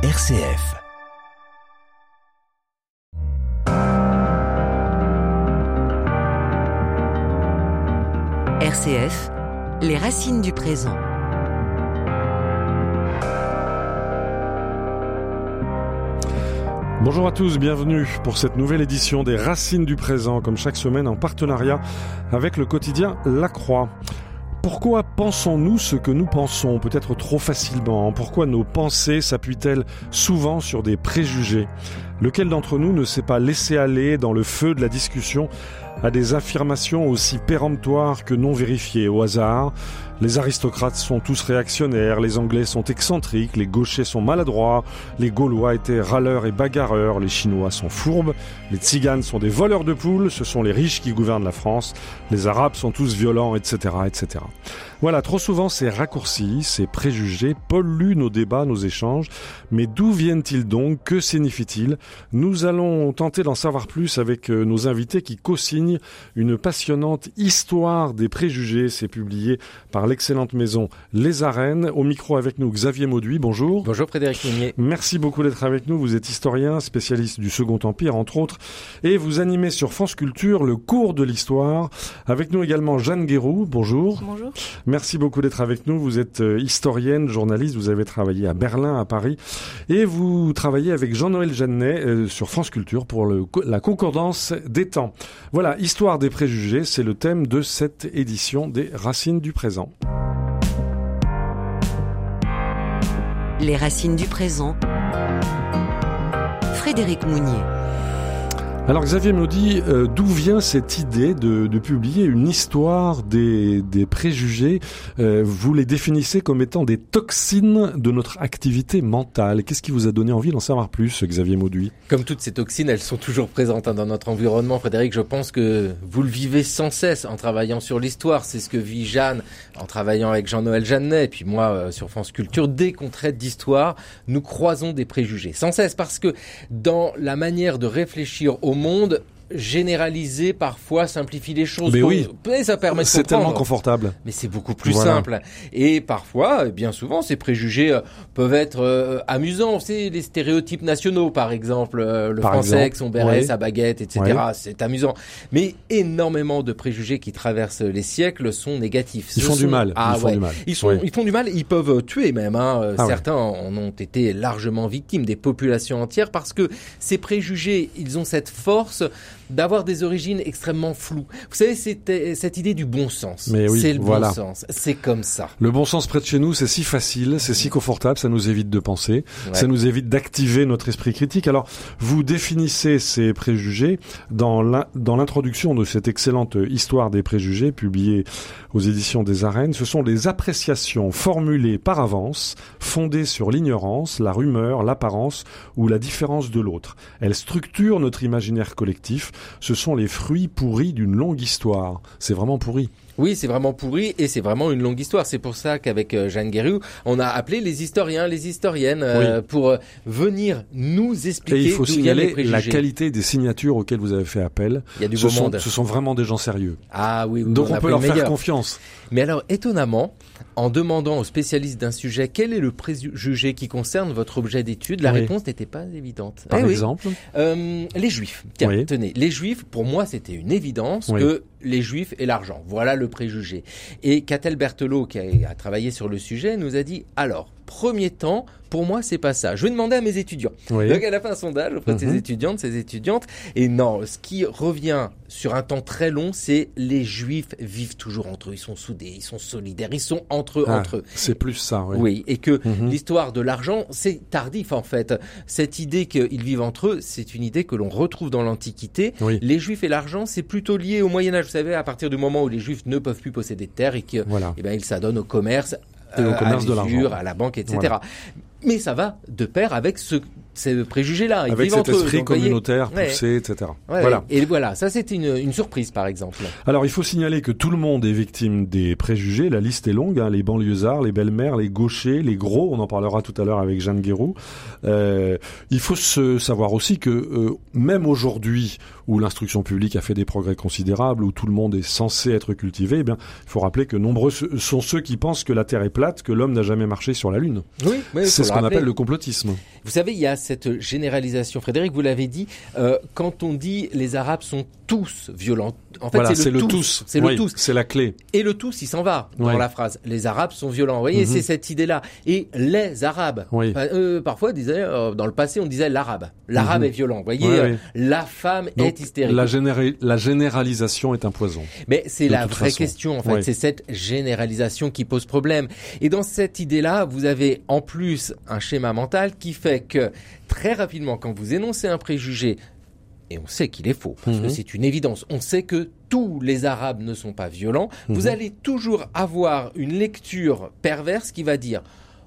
RCF. RCF, les racines du présent. Bonjour à tous, bienvenue pour cette nouvelle édition des Racines du présent, comme chaque semaine en partenariat avec le quotidien La Croix. Pourquoi pensons-nous ce que nous pensons, peut-être trop facilement? Pourquoi nos pensées s'appuient-elles souvent sur des préjugés? Lequel d'entre nous ne s'est pas laissé aller dans le feu de la discussion à des affirmations aussi péremptoires que non vérifiées au hasard? Les aristocrates sont tous réactionnaires, les Anglais sont excentriques, les gauchers sont maladroits, les Gaulois étaient râleurs et bagarreurs, les Chinois sont fourbes, les Tziganes sont des voleurs de poules, ce sont les riches qui gouvernent la France, les Arabes sont tous violents, etc., etc. Voilà, trop souvent ces raccourcis, ces préjugés polluent nos débats, nos échanges, mais d'où viennent-ils donc? Que signifient-ils? Nous allons tenter d'en savoir plus avec euh, nos invités qui co-signent une passionnante histoire des préjugés, c'est publié par l'excellente maison Les Arènes. Au micro avec nous, Xavier Mauduit, bonjour. Bonjour Frédéric Mounier. Merci beaucoup d'être avec nous. Vous êtes historien, spécialiste du Second Empire, entre autres, et vous animez sur France Culture le cours de l'histoire. Avec nous également Jeanne Guéroux, bonjour. Bonjour. Merci beaucoup d'être avec nous. Vous êtes euh, historienne, journaliste, vous avez travaillé à Berlin, à Paris, et vous travaillez avec Jean-Noël Jeannet euh, sur France Culture pour la concordance des temps. Voilà, Histoire des préjugés, c'est le thème de cette édition des Racines du présent. Les racines du présent. Frédéric Mounier. Alors Xavier me dit euh, d'où vient cette idée de, de, publier une histoire des, des préjugés euh, Vous les définissez comme étant des toxines de notre activité mentale. Qu'est-ce qui vous a donné envie d'en savoir plus, Xavier Mauduit? Comme toutes ces toxines, elles sont toujours présentes hein, dans notre environnement. Frédéric, je pense que vous le vivez sans cesse en travaillant sur l'histoire. C'est ce que vit Jeanne en travaillant avec Jean-Noël Jeannet, et puis moi euh, sur France Culture. Dès qu'on traite d'histoire, nous croisons des préjugés sans cesse parce que dans la manière de réfléchir au monde généraliser parfois simplie les choses. Mais oui, ça permet c'est tellement confortable. Mais c'est beaucoup plus voilà. simple. Et parfois, bien souvent, ces préjugés euh, peuvent être euh, amusants. C'est les stéréotypes nationaux, par exemple, euh, le par français exemple, avec son béret, sa baguette, etc. C'est amusant. Mais énormément de préjugés qui traversent les siècles sont négatifs. Ils font sont... du mal. Ah, ils font ouais. du mal. Ils, sont, oui. ils font du mal. Ils peuvent tuer même. Hein. Ah Certains en ont été largement victimes, des populations entières, parce que ces préjugés, ils ont cette force d'avoir des origines extrêmement floues. Vous savez, c'était cette idée du bon sens. Mais oui, c'est le voilà. bon sens. C'est comme ça. Le bon sens près de chez nous, c'est si facile, c'est si confortable, ça nous évite de penser, Ouais. ça nous évite d'activer notre esprit critique. Alors, vous définissez ces préjugés dans l'in- dans l'introduction de cette excellente histoire des préjugés publiée aux éditions des Arènes. Ce sont des appréciations formulées par avance, fondées sur l'ignorance, la rumeur, l'apparence ou la différence de l'autre. Elles structurent notre imaginaire collectif. Ce sont les fruits pourris d'une longue histoire. C'est vraiment pourri. Oui, c'est vraiment pourri et c'est vraiment une longue histoire. C'est pour ça qu'avec euh, Jeanne Guériou, on a appelé les historiens, les historiennes euh, pour euh, venir nous Et expliquer il faut signaler la qualité des signatures auxquelles vous avez fait appel. Il y a du ce, beau sont, monde. ce sont vraiment des gens sérieux. Ah oui, oui, Donc on, peut leur le faire meilleur. confiance. Mais alors, étonnamment, en demandant aux spécialistes d'un sujet quel est le préjugé qui concerne votre objet d'étude, la Oui. réponse n'était pas évidente. Par Eh oui. exemple, Euh, les juifs. Tiens, tenez, les juifs, pour moi, c'était une évidence que les juifs et l'argent. Voilà le préjugé. Et Catel Berthelot, qui a, a travaillé sur le sujet, nous a dit, alors, premier temps, pour moi, c'est pas ça. Je vais demander à mes étudiants. oui. Donc, elle a fait un sondage auprès de ses Mhm. étudiantes, ses étudiantes. Et non, ce qui revient sur un temps très long, c'est les juifs vivent toujours entre eux. Ils sont soudés, ils sont solidaires, ils sont entre eux, Ah, entre eux. c'est plus ça. Oui. Oui, et que Mhm. l'histoire de l'argent, c'est tardif en fait. Cette idée qu'ils vivent entre eux, c'est une idée que l'on retrouve dans l'Antiquité. Oui. Les Juifs et l'argent, c'est plutôt lié au Moyen Âge. Vous savez, à partir du moment où les Juifs ne peuvent plus posséder de terre et que, Voilà. eh ben, ils s'adonnent au commerce, au euh, commerce à de l'argent. à la banque, etc. Voilà. Mais ça va de pair avec ce, ces préjugés-là. Ils Avec cet eux. esprit voyez, communautaire ouais. poussé, etc. ouais, voilà. Et voilà, ça c'était une, une surprise par exemple. Alors, il faut signaler que tout le monde est victime des préjugés. La liste est longue. hein. Les banlieusards, les belles-mères, les gauchers, les gros. On en parlera tout à l'heure avec Jeanne Guéroux. Euh, il faut se savoir aussi que euh, même aujourd'hui, où l'instruction publique a fait des progrès considérables, où tout le monde est censé être cultivé, eh bien, il faut rappeler que nombreux sont ceux qui pensent que la Terre est plate, que l'homme n'a jamais marché sur la Lune. Oui, c'est ce qu'on appelle le complotisme. Vous savez, il y a cette généralisation. Frédéric, vous l'avez dit, euh, quand on dit les Arabes sont tous violents, en fait, c'est le, tous. C'est le tous. C'est la clé. Et le tous, il s'en va dans la phrase. Les Arabes sont violents. Vous voyez, mhm. c'est cette idée-là. Et les Arabes. Euh, parfois, disait, euh, dans le passé, on disait l'Arabe. L'Arabe mhm. est violent. Vous voyez, la femme est hystérique. La, la, généralisation est un poison. Mais c'est la vraie question, en fait. C'est cette généralisation qui pose problème. Et dans cette idée-là, vous avez en plus un schéma mental qui fait que très rapidement, quand vous énoncez un préjugé, et on sait qu'il est faux, parce que mhm. c'est une évidence, on sait que tous les Arabes ne sont pas violents, vous mhm. allez toujours avoir une lecture perverse qui va dire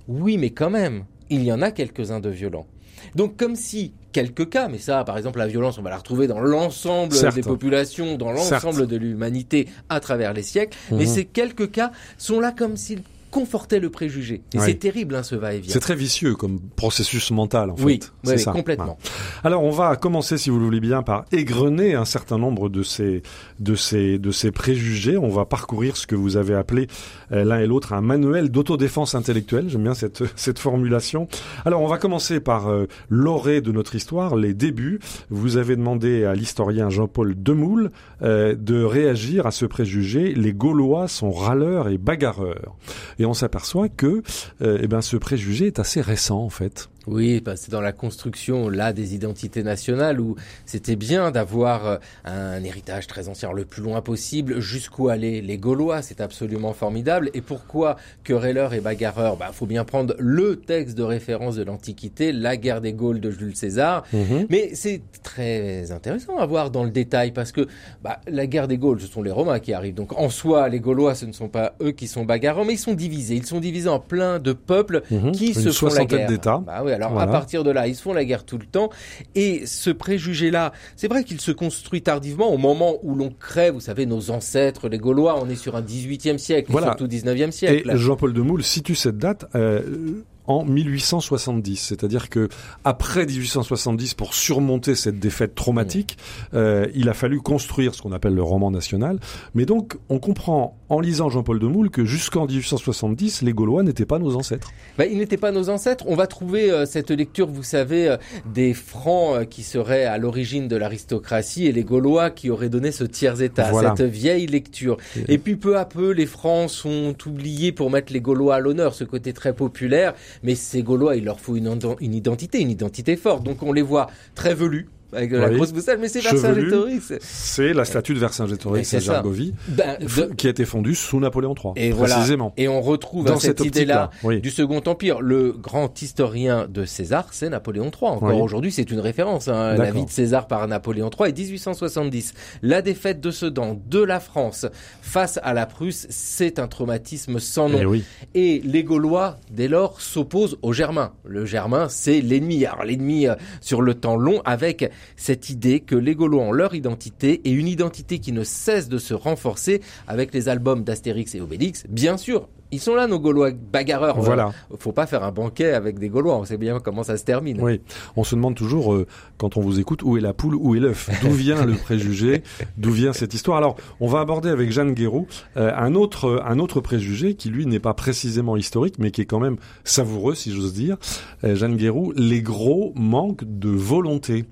oui, mais quand même, il y en a quelques-uns de violents. Donc comme si quelques cas, mais ça, par exemple, la violence, on va la retrouver dans l'ensemble des populations, dans l'ensemble de l'humanité à travers les siècles, mais mhm. ces quelques cas sont là comme s'ils confortait le préjugé. Et c'est terrible, hein, ce va-et-vient. C'est très vicieux comme processus mental, en oui, fait. Oui, ça. complètement. Alors, on va commencer, si vous le voulez bien, par égrener un certain nombre de ces, de ces, de ces préjugés. On va parcourir ce que vous avez appelé euh, l'un et l'autre un manuel d'autodéfense intellectuelle. J'aime bien cette, cette formulation. Alors, on va commencer par euh, l'orée de notre histoire, les débuts. Vous avez demandé à l'historien Jean-Paul Demoule euh, de réagir à ce préjugé. Les Gaulois sont râleurs et bagarreurs et on s'aperçoit que euh, eh ben, ce préjugé est assez récent en fait. Oui, c'est dans la construction là des identités nationales où c'était bien d'avoir euh, un héritage très ancien, le plus loin possible, jusqu'où aller les Gaulois, c'est absolument formidable. Et pourquoi querelleur et bagarreur? Bah, faut bien prendre le texte de référence de l'Antiquité, la guerre des Gaules de Jules César. Mhm. Mais c'est très intéressant à voir dans le détail parce que bah, la guerre des Gaules, ce sont les Romains qui arrivent. Donc en soi, les Gaulois, ce ne sont pas eux qui sont bagarreurs, mais ils sont divisés. Ils sont divisés en plein de peuples mhm. qui se font la guerre. d'États. Bah alors à partir de là, ils se font la guerre tout le temps. Et ce préjugé-là, c'est vrai qu'il se construit tardivement au moment où l'on crée, vous savez, nos ancêtres, les Gaulois. On est sur un 18e siècle, voilà. surtout 19e siècle. Et Jean-Paul de Moule situe cette date. Euh, en 1870. C'est-à-dire que après 1870, pour surmonter cette défaite traumatique, euh, il a fallu construire ce qu'on appelle le roman national. Mais donc, on comprend en lisant Jean-Paul de Moule que jusqu'en 1870, les Gaulois n'étaient pas nos ancêtres. Bah, ils n'étaient pas nos ancêtres. On va trouver euh, cette lecture, vous savez, euh, des Francs euh, qui seraient à l'origine de l'aristocratie et les Gaulois qui auraient donné ce tiers-état, cette vieille lecture. Et... et puis peu à peu, les Francs sont oubliés pour mettre les Gaulois à l'honneur, ce côté très populaire mais ces Gaulois, il leur faut une, une identité, une identité forte. Donc on les voit très velus, avec la grosse moustache, mais c'est Vercingétorix. C'est la statue de Vercingétorix à Gergovie, ben, qui a été fondue sous Napoléon III, et précisément. Et on retrouve dans cette, idée-là du Second Empire. Le grand historien de César, c'est Napoléon III. Encore aujourd'hui, c'est une référence. Hein, la vie de César par Napoléon III. Et 1870, la défaite de Sedan, de la France, face à la Prusse, c'est un traumatisme sans nom. Et, et les Gaulois, dès lors, s'opposent aux Germains. Le Germain, c'est l'ennemi. Alors l'ennemi euh, sur le temps long, avec cette idée que les Gaulois ont leur identité et une identité qui ne cesse de se renforcer avec les albums d'Astérix et Obélix. Bien sûr, ils sont là, nos Gaulois bagarreurs. Voilà. Faut pas faire un banquet avec des Gaulois. On sait bien comment ça se termine. Oui. On se demande toujours, euh, quand on vous écoute, où est la poule, où est l'œuf? D'où vient le préjugé? D'où vient cette histoire? Alors, on va aborder avec Jeanne Guéroux euh, un autre un autre préjugé qui lui n'est pas précisément historique, mais qui est quand même savoureux, si j'ose dire. Euh, Jeanne Guéroux, les gros manquent de volonté.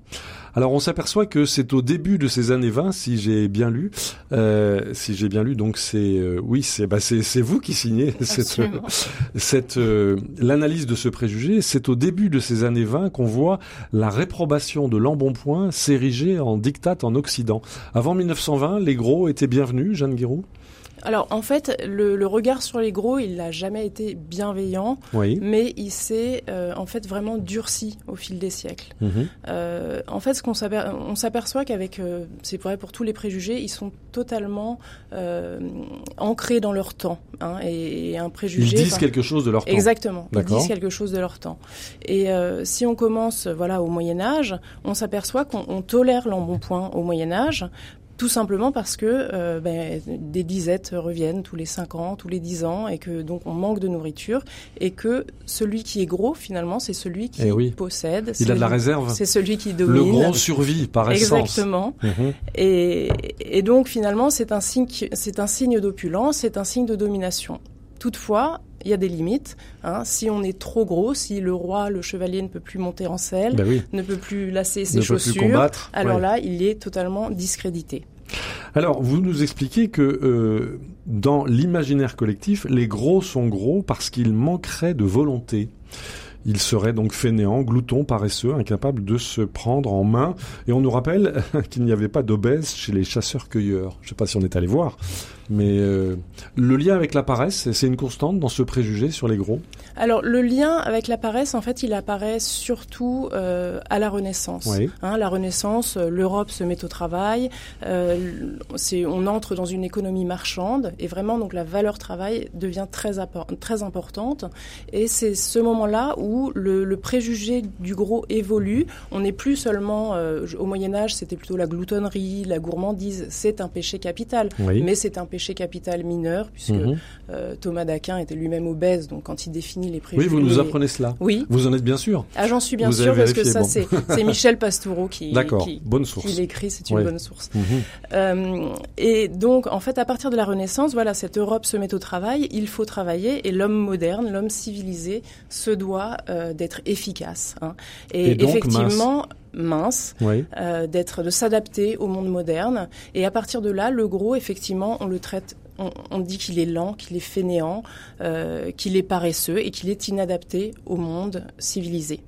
Alors on s'aperçoit que c'est au début de ces années 20, si j'ai bien lu, euh, si j'ai bien lu, donc c'est euh, oui, c'est bah c'est vous qui signez cette cette euh, l'analyse de ce préjugé. C'est au début de ces années 20 qu'on voit la réprobation de l'embonpoint s'ériger en diktat en Occident. Avant 1920, les gros étaient bienvenus, Jeanne Guiraud alors en fait, le, regard sur les gros, il n'a jamais été bienveillant, mais il s'est euh, en fait vraiment durci au fil des siècles. Mhm. Euh, en fait, ce qu'on s'aperçoit qu'avec, euh, c'est vrai pour tous les préjugés, ils sont totalement ancrés dans leur temps. Hein, et, un préjugé. Ils disent quelque chose de leur temps. Exactement. Ils disent quelque chose de leur temps. Et si on commence, voilà, au Moyen Âge, on s'aperçoit qu'on tolère l'embonpoint au Moyen Âge tout simplement parce que ben, des disettes reviennent tous les 5 ans, tous les 10 ans, et que donc on manque de nourriture, et que celui qui est gros, finalement, c'est celui qui eh possède. Il a de la réserve. C'est celui qui domine. Le gros survit par essence. Exactement. Mhm. et, et donc finalement, c'est un signe, c'est un signe d'opulence, c'est un signe de domination. Toutefois, il y a des limites. Hein. Si on est trop gros, si le roi, le chevalier ne peut plus monter en selle, ben ne peut plus lasser ses chaussures, alors là, il est totalement discrédité. Alors, vous nous expliquez que euh, dans l'imaginaire collectif, les gros sont gros parce qu'ils manqueraient de volonté. Il serait donc fainéant, glouton, paresseux, incapable de se prendre en main. Et on nous rappelle qu'il n'y avait pas d'obèse chez les chasseurs-cueilleurs. Je ne sais pas si on est allé voir, mais euh, le lien avec la paresse, c'est une constante dans ce préjugé sur les gros? Alors le lien avec la paresse, en fait, il apparaît surtout euh, à la Renaissance. Hein, la Renaissance, euh, l'Europe se met au travail, on entre dans une économie marchande et vraiment donc la valeur travail devient très, très importante. Et c'est ce moment-là où le, préjugé du gros évolue. On n'est plus seulement au Moyen Âge, c'était plutôt la gloutonnerie, la gourmandise. C'est un péché capital, mais c'est un péché capital mineur, puisque mhm. euh, Thomas d'Aquin était lui-même obèse, donc quand il définit les préjugés... Oui, vous nous apprenez cela. Oui. Vous en êtes bien sûr. Ah, j'en suis bien sûr, parce que ça, c'est Michel Pastoureau qui, qui, bonne source. qui l'écrit, c'est une bonne source. Mhm. Euh, et donc, en fait, à partir de la Renaissance, voilà, cette Europe se met au travail, il faut travailler, et l'homme moderne, l'homme civilisé, se doit euh, d'être efficace. Hein. Et, effectivement mince, euh, d'être, de s'adapter au monde moderne. Et à partir de là, le gros, effectivement, on le traite, on, dit qu'il est lent, qu'il est fainéant, euh, qu'il est paresseux et qu'il est inadapté au monde civilisé.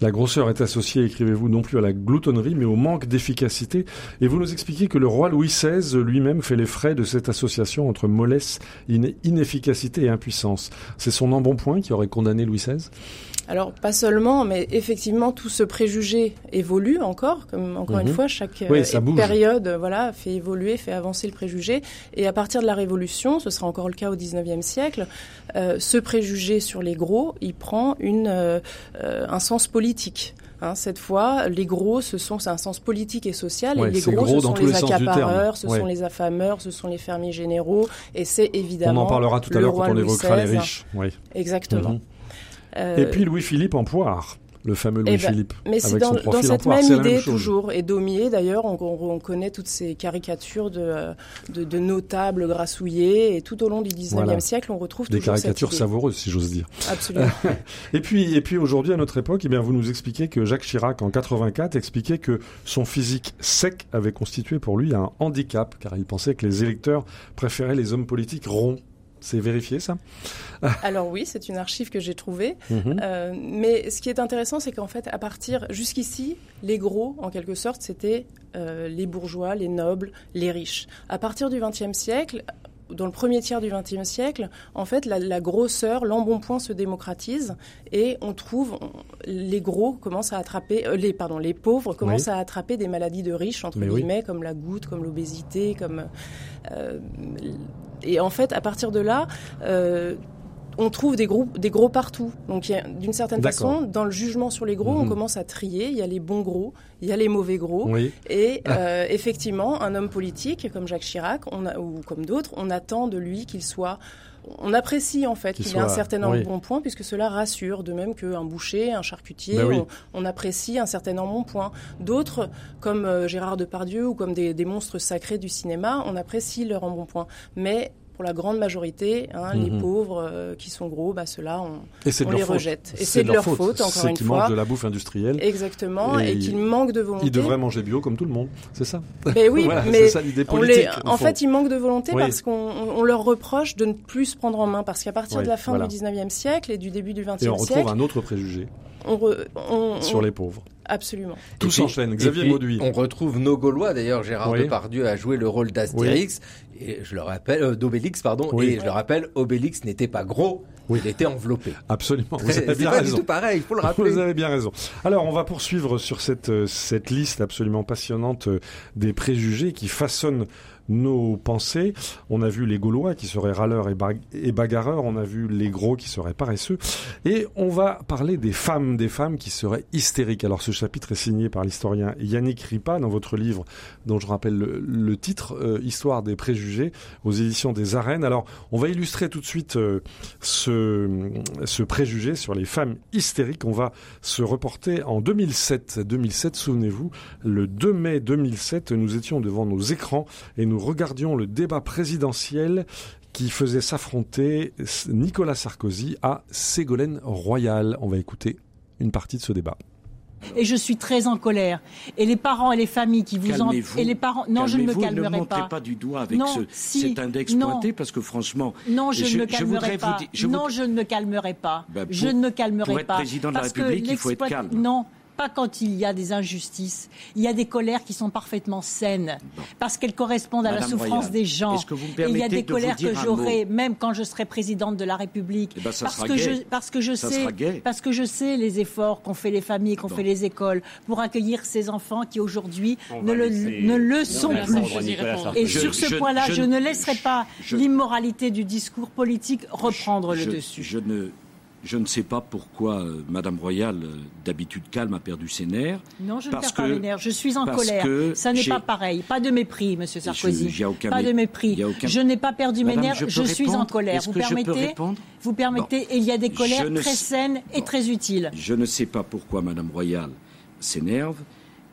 La grosseur est associée, écrivez-vous, non plus à la gloutonnerie, mais au manque d'efficacité. Et vous nous expliquez que le roi Louis XVI lui-même fait les frais de cette association entre mollesse, inefficacité et impuissance. C'est son embonpoint qui aurait condamné Louis XVI alors pas seulement, mais effectivement tout ce préjugé évolue encore. Comme encore une mhm. fois, chaque euh, période, voilà, fait évoluer, fait avancer le préjugé. Et à partir de la Révolution, ce sera encore le cas au XIXe siècle, euh, ce préjugé sur les gros, il prend une euh, un sens politique. Hein, cette fois, les gros, ce sont c'est un sens politique et social, et les gros, ce sont les accapareurs, ce sont les affameurs, ce sont les fermiers généraux, et c'est évidemment. On en parlera tout à l'heure quand on évoquera les riches. Oui. Exactement. Mhm. Et puis Louis-Philippe en poire le fameux eh ben, Louis-Philippe. mais c'est dans, cette même idée toujours. Et Daumier, d'ailleurs, on, connaît toutes ces caricatures de, de, notables grassouillés. Et tout au long du 19e siècle, on retrouve Des caricatures savoureuses, si j'ose dire. Absolument. et puis, et puis aujourd'hui, à notre époque, eh bien, vous nous expliquez que Jacques Chirac, en 84, expliquait que son physique sec avait constitué pour lui un handicap, car il pensait que les électeurs préféraient les hommes politiques ronds. C'est vérifié ça Alors oui, c'est une archive que j'ai trouvée. Mhm. Euh, mais ce qui est intéressant, c'est qu'en fait, à partir jusqu'ici, les gros, en quelque sorte, c'était euh, les bourgeois, les nobles, les riches. À partir du XXe siècle, dans le premier tiers du XXe siècle, en fait, la, grosseur, l'embonpoint se démocratise et on trouve les gros commencent à attraper, euh, les pardon, les pauvres commencent à attraper des maladies de riches entre guillemets, comme la goutte, comme l'obésité, comme et en fait, à partir de là, euh, on trouve des, groupes, des gros partout. Donc, d'une certaine façon, dans le jugement sur les gros, on mhm. commence à trier. Il y a les bons gros, il y a les mauvais gros. Et euh, effectivement, un homme politique comme Jacques Chirac, on a, ou comme d'autres, on attend de lui qu'il soit on apprécie en fait qu'il ait un certain nombre de bons points puisque cela rassure, de même qu'un boucher, un charcutier, ben on, apprécie un certain nombre de bons points. D'autres, comme euh, Gérard Depardieu ou comme des, monstres sacrés du cinéma, on apprécie leur embonpoint. Mais pour la grande majorité, hein, les mhm. pauvres euh, qui sont gros, bah, ceux-là, on, les rejette. Et c'est de, leur faute, encore une fois. mangent de la bouffe industrielle. Exactement, et, qu'ils manquent de volonté. Ils devraient manger bio comme tout le monde, c'est ça Mais oui, mais ça, politique, en fait, ils manquent de volonté parce qu'on leur reproche de ne plus se prendre en main, parce qu'à partir de la fin du 19e siècle et du début du 20e siècle... Et on retrouve un autre préjugé. sur les pauvres. Absolument. Tout s'enchaîne. Xavier Mauduit. On retrouve nos Gaulois. D'ailleurs, Gérard Depardieu a joué le rôle d'Astérix. Et je le rappelle, euh, d'Obélix, pardon. Et je le rappelle, Obélix n'était pas gros. Il était enveloppé. Absolument. Vous avez bien pas raison. du tout pareil, il faut le rappeler. Vous avez bien raison. Alors, on va poursuivre sur cette, euh, cette liste absolument passionnante euh, des préjugés qui façonnent nos pensées. On a vu les Gaulois qui seraient râleurs et, bagarreurs, on a vu les gros qui seraient paresseux, et on va parler des femmes, des femmes qui seraient hystériques. Alors ce chapitre est signé par l'historien Yannick Ripa dans votre livre, dont je rappelle le, titre, euh, Histoire des préjugés, aux éditions des Arènes. Alors on va illustrer tout de suite euh, ce, ce préjugé sur les femmes hystériques. On va se reporter en 2007. 2007, souvenez-vous, le 2 mai 2007, nous étions devant nos écrans et nous regardions le débat présidentiel qui faisait s'affronter Nicolas Sarkozy à Ségolène Royal. On va écouter une partie de ce débat. Et je suis très en colère. Et les parents et les familles qui vous en... et les parents non je ne me calmerai ne montrez pas. du doigt avec ce, cet index pointé parce que franchement non je, ne me calmerai pas. non je ne me calmerai pas. Ben, je ne me calmerai pour être président de la République il faut être calme. Non pas quand il y a des injustices. Il y a des colères qui sont parfaitement saines, parce qu'elles correspondent à la souffrance des gens. Et il y a des colères que j'aurai, même quand je serai présidente de la République, eh ben, parce, que je, parce que je sais, parce que je sais les efforts qu'ont fait les familles, qu'ont fait les écoles pour accueillir ces enfants qui aujourd'hui ne le, ne le sont plus. Et sur ce point-là, je, ne laisserai pas l'immoralité du discours politique reprendre le dessus. Je ne je ne sais pas pourquoi euh, Madame Royal, euh, d'habitude calme, a perdu ses nerfs. Non, je ne perds pas mes nerfs. Je suis en colère. Ça n'est pas pareil. Pas de mépris, Monsieur Sarkozy. pas de mépris. Je n'ai pas perdu mes nerfs. Je, suis en colère. Vous permettez Vous permettez Et il y a des colères très saines et très utiles. Je ne sais pas pourquoi Madame Royal s'énerve.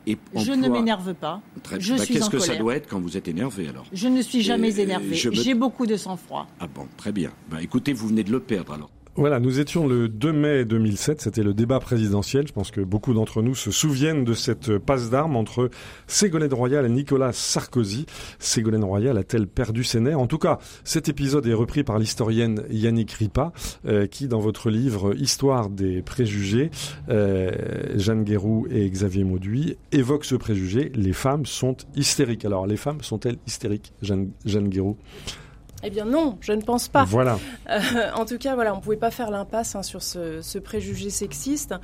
Et je ne m'énerve pas. Je bah, Qu'est-ce que ça doit être quand vous êtes énervé alors? Je ne suis jamais énervé. J'ai beaucoup de sang-froid. Ah bon, très bien. Bah, écoutez, vous venez de le perdre alors. Voilà, nous étions le 2 mai 2007, c'était le débat présidentiel. Je pense que beaucoup d'entre nous se souviennent de cette passe d'armes entre Ségolène Royal et Nicolas Sarkozy. Ségolène Royal a-t-elle perdu ses nerfs? En tout cas, cet épisode est repris par l'historienne Yannick Ripa, euh, qui, dans votre livre Histoire des préjugés, euh, Jeanne Guéroux et Xavier Mauduit, évoquent ce préjugé. Les femmes sont hystériques. Alors, les femmes sont-elles hystériques, Jeanne, Jeanne Guéroux? Eh bien non, je ne pense pas. Voilà. Euh, en tout cas, voilà, on ne pouvait pas faire l'impasse hein, sur ce, préjugé sexiste.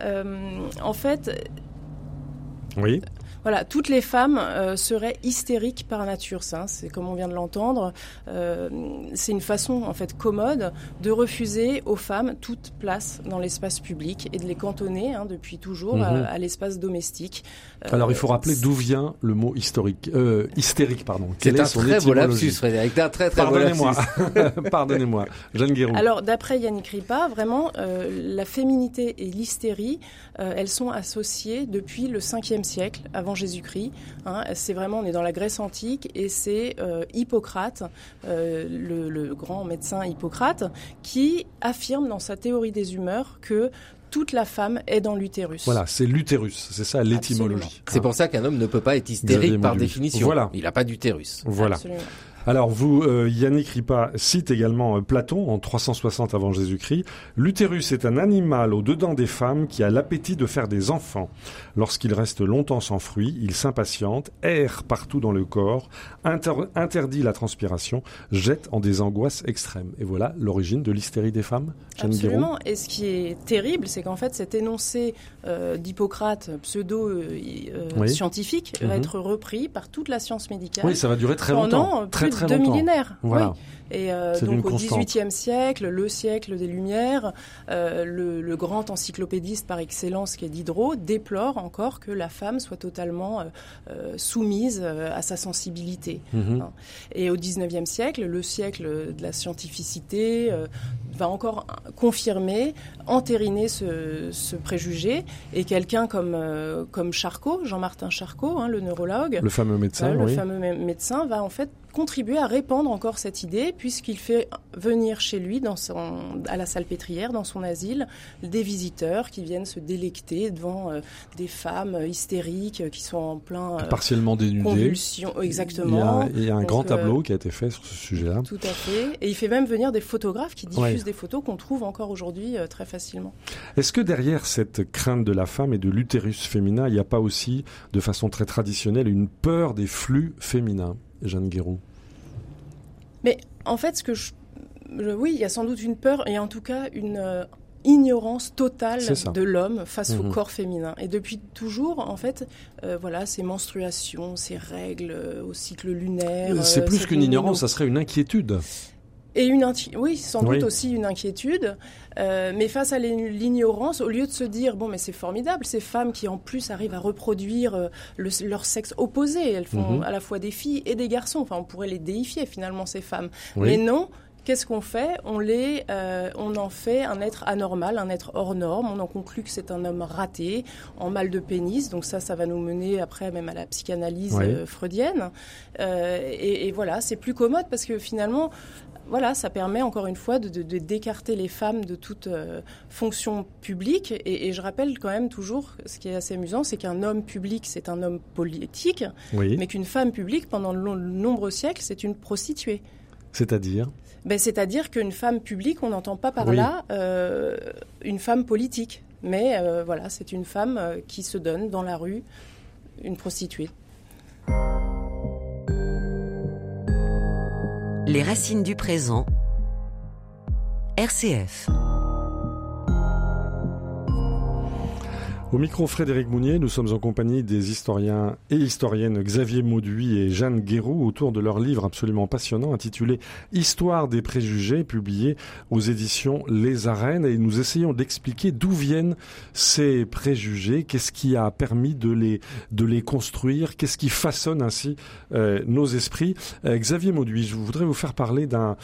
Euh, en fait, oui. Voilà, toutes les femmes euh, seraient hystériques par nature. Ça, c'est comme on vient de l'entendre. Euh, c'est une façon en fait commode de refuser aux femmes toute place dans l'espace public et de les cantonner hein, depuis toujours à, mhm. l'espace domestique. Euh, Alors il faut rappeler d'où vient le mot historique, hystérique, pardon. C'est un très beau lapsus, Frédéric. Un très très Pardonnez-moi. Pardonnez-moi, Jeanne Guéroux. Alors d'après Yannick Ripa, vraiment la féminité et l'hystérie, elles sont associées depuis le 5e siècle avant Jésus-Christ. Hein. c'est vraiment, on est dans la Grèce antique et c'est euh, Hippocrate, euh, le, grand médecin Hippocrate, qui affirme dans sa théorie des humeurs que toute la femme est dans l'utérus. Voilà, c'est l'utérus, c'est ça l'étymologie. C'est pour ça qu'un homme ne peut pas être hystérique par définition. Voilà. Il n'a pas d'utérus. Voilà. Alors vous, euh, Yannick Ripa cite également euh, Platon en 360 avant Jésus-Christ. L'utérus est un animal au-dedans des femmes qui a l'appétit de faire des enfants. Lorsqu'il reste longtemps sans fruit, il s'impatiente, erre partout dans le corps, interdit la transpiration, jette en des angoisses extrêmes. Et voilà l'origine de l'hystérie des femmes. Absolument. Et ce qui est terrible, c'est qu'en fait cet énoncé euh, d'Hippocrate pseudo-scientifique va mhm. être repris par toute la science médicale. Oui, ça va durer très longtemps. Très, de deux millénaires. Voilà. Et euh, donc au XVIIIe siècle, le siècle des Lumières, euh, le, grand encyclopédiste par excellence qui est Diderot déplore encore que la femme soit totalement euh, soumise à sa sensibilité. Mhm. Hein. Et au XIXe siècle, le siècle de la scientificité va encore confirmer, entériner ce, préjugé. Et quelqu'un comme, comme Charcot, Jean-Martin Charcot, hein, le neurologue, le fameux médecin, le fameux médecin va en fait contribuer à répandre encore cette idée puisqu'il fait venir chez lui, dans son, à la salle pétrière, dans son asile, des visiteurs qui viennent se délecter devant euh, des femmes hystériques qui sont en plein euh, partiellement dénudées. Exactement. Il y a, un grand euh, tableau qui a été fait sur ce sujet-là. Tout à fait. Et il fait même venir des photographes qui diffusent des photos qu'on trouve encore aujourd'hui très facilement. Est-ce que derrière cette crainte de la femme et de l'utérus féminin, il n'y a pas aussi, de façon très traditionnelle, une peur des flux féminins? Jeanne Guéroux Mais en fait, ce que je... Oui, il y a sans doute une peur et en tout cas une, euh, ignorance totale de l'homme face au mhm. corps féminin. Et depuis toujours, en fait, euh, voilà, ces menstruations, ces règles euh, au cycle lunaire. C'est plus qu'une ignorance, ça serait une inquiétude. Et une oui, sans doute aussi une inquiétude. Euh, mais face à l'ignorance, au lieu de se dire bon, mais c'est formidable, ces femmes qui en plus arrivent à reproduire euh, leur sexe opposé, elles font mhm. à la fois des filles et des garçons. Enfin, on pourrait les déifier finalement ces femmes. Mais non, Qu'est-ce qu'on fait? On, les, euh, on en fait un être anormal, un être hors norme. On en conclut que c'est un homme raté, en mal de pénis. Donc ça, ça va nous mener après même à la psychanalyse freudienne. et, et, voilà, c'est plus commode parce que finalement, voilà, ça permet encore une fois de, d'écarter les femmes de toute euh, fonction publique. Et, je rappelle quand même toujours, ce qui est assez amusant, c'est qu'un homme public, c'est un homme politique, mais qu'une femme publique, pendant de nombreux siècles, c'est une prostituée. C'est-à-dire? Ben, C'est-à-dire qu'une femme publique, on n'entend pas par là euh, une femme politique. Mais euh, voilà, c'est une femme qui se donne dans la rue, une prostituée. Les racines du présent. RCF. Au micro Frédéric Mounier, nous sommes en compagnie des historiens et historiennes Xavier Mauduit et Jeanne Guéroux autour de leur livre absolument passionnant intitulé Histoire des préjugés, publié aux éditions Les Arènes. Et nous essayons d'expliquer d'où viennent ces préjugés, qu'est-ce qui a permis de les, de les construire, qu'est-ce qui façonne ainsi euh, nos esprits. Euh, Xavier Mauduit, je voudrais vous faire parler d'un,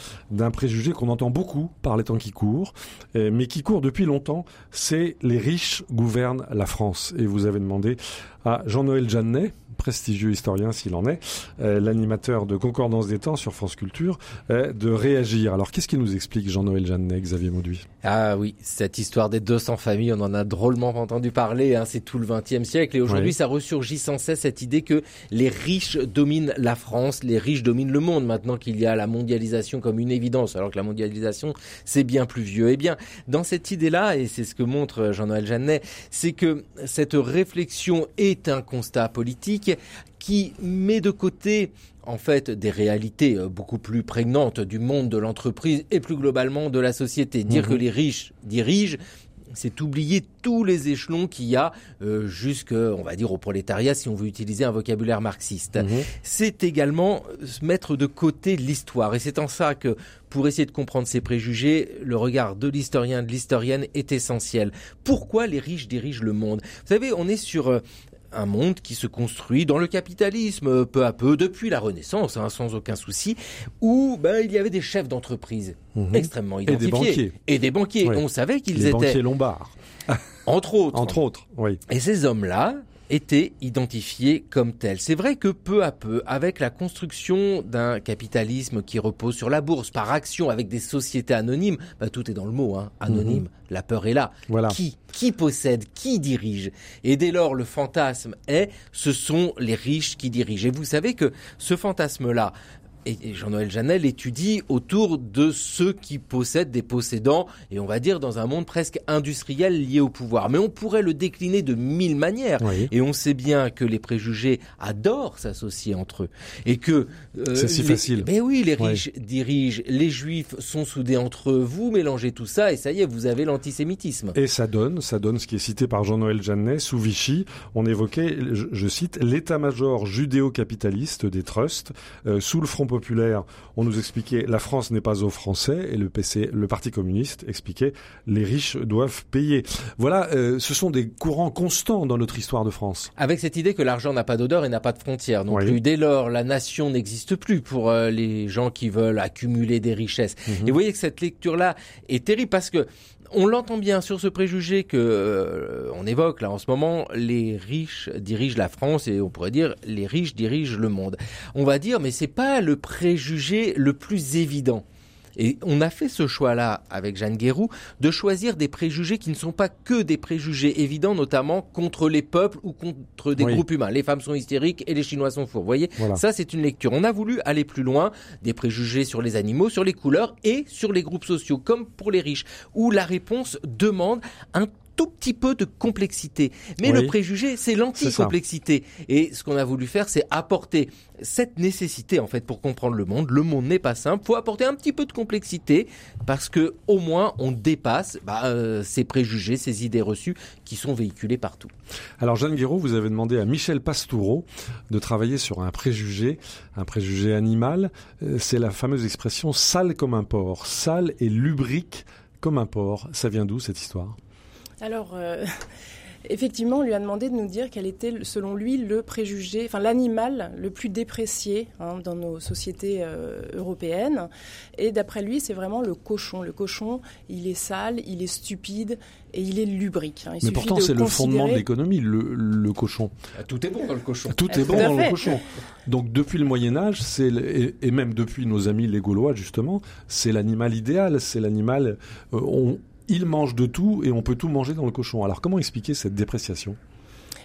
préjugé qu'on entend beaucoup par les temps qui courent, euh, mais qui court depuis longtemps, c'est les riches gouvernent la France. Et vous avez demandé à Jean-Noël Jeannet, prestigieux historien s'il en est, euh, l'animateur de Concordance des temps sur France Culture, euh, de réagir. Alors qu'est-ce qu'il nous explique Jean-Noël Jeannet, Xavier Mauduit? Ah oui, cette histoire des 200 familles, on en a drôlement entendu parler, hein, c'est tout le XXe siècle et aujourd'hui ça ressurgit sans cesse cette idée que les riches dominent la France, les riches dominent le monde maintenant qu'il y a la mondialisation comme une évidence, alors que la mondialisation c'est bien plus vieux. Eh bien, dans cette idée-là, et c'est ce que montre Jean-Noël Jeannet, c'est que cette réflexion est un constat politique qui met de côté en fait des réalités euh, beaucoup plus prégnantes du monde de l'entreprise et plus globalement de la société. Dire mhm. que les riches dirigent, c'est oublier tous les échelons qu'il y a euh, jusque, on va dire, au prolétariat, si on veut utiliser un vocabulaire marxiste. Mhm. C'est également mettre de côté l'histoire. Et c'est en ça que, pour essayer de comprendre ces préjugés, le regard de l'historien, de l'historienne est essentiel. Pourquoi les riches dirigent le monde? Vous savez, on est sur euh, un monde qui se construit dans le capitalisme euh, peu à peu depuis la Renaissance, hein, sans aucun souci, où ben, il y avait des chefs d'entreprise mhm. extrêmement identifiés et des banquiers. Et des banquiers. On savait qu'ils étaient banquiers lombards. Entre autres. Entre autres, oui. Et ces hommes-là, étaient identifiés comme tels. C'est vrai que peu à peu, avec la construction d'un capitalisme qui repose sur la bourse, par action avec des sociétés anonymes, bah, tout est dans le mot, hein, anonyme, mhm. la peur est là. Voilà. Qui Qui possède Qui dirige? Et dès lors, le fantasme est, ce sont les riches qui dirigent. Et vous savez que ce fantasme-là, et Jean-Noël Janel étudie autour de ceux qui possèdent des possédants, et on va dire dans un monde presque industriel lié au pouvoir. Mais on pourrait le décliner de mille manières. Et on sait bien que les préjugés adorent s'associer entre eux. Et que... Euh, C'est si facile. Mais oui, les riches dirigent, les juifs sont soudés entre eux, vous mélangez tout ça, et ça y est, vous avez l'antisémitisme. Et ça donne, ça donne ce qui est cité par Jean-Noël Jeannet, sous Vichy, on évoquait, je, cite, l'état-major judéo-capitaliste des trusts, euh, sous le Front populaire, on nous expliquait la France n'est pas aux Français et le PC, le Parti communiste expliquait les riches doivent payer. Voilà, euh, ce sont des courants constants dans notre histoire de France. Avec cette idée que l'argent n'a pas d'odeur et n'a pas de frontières plus. Dès lors, la nation n'existe plus pour euh, les gens qui veulent accumuler des richesses. Mhm. Et vous voyez que cette lecture-là est terrible parce que on l'entend bien sur ce préjugé que euh, on évoque là en ce moment, les riches dirigent la France et on pourrait dire les riches dirigent le monde. On va dire mais c'est pas le préjugé le plus évident. Et on a fait ce choix-là avec Jeanne Guérou de choisir des préjugés qui ne sont pas que des préjugés évidents, notamment contre les peuples ou contre des groupes humains. Les femmes sont hystériques et les Chinois sont fous. Vous voyez, ça c'est une lecture. On a voulu aller plus loin, des préjugés sur les animaux, sur les couleurs et sur les groupes sociaux, comme pour les riches, où la réponse demande un tout petit peu de complexité. Mais le préjugé, c'est l'anti-complexité. Et ce qu'on a voulu faire, c'est apporter cette nécessité en fait pour comprendre le monde. Le monde n'est pas simple. Faut apporter un petit peu de complexité parce que au moins on dépasse bah, euh, ces préjugés, ces idées reçues qui sont véhiculées partout. Alors Jeanne Guéraud, vous avez demandé à Michel Pastoureau de travailler sur un préjugé, un préjugé animal. Euh, c'est la fameuse expression sale comme un porc, sale et lubrique comme un porc. Ça vient d'où cette histoire? Alors. Euh, Effectivement, on lui a demandé de nous dire quel était, selon lui, le préjugé, enfin l'animal le plus déprécié hein, dans nos sociétés euh, européennes. Et d'après lui, c'est vraiment le cochon. Le cochon, il est sale, il est stupide et il est lubrique. Hein. Mais pourtant, c'est le fondement de l'économie, le, cochon. Ah, tout est bon dans le cochon. Tout est bon dans le cochon. Donc depuis le Moyen Âge, c'est et, même depuis nos amis les Gaulois justement, c'est l'animal idéal. C'est l'animal. Euh, il mange de tout et on peut tout manger dans le cochon. Alors comment expliquer cette dépréciation?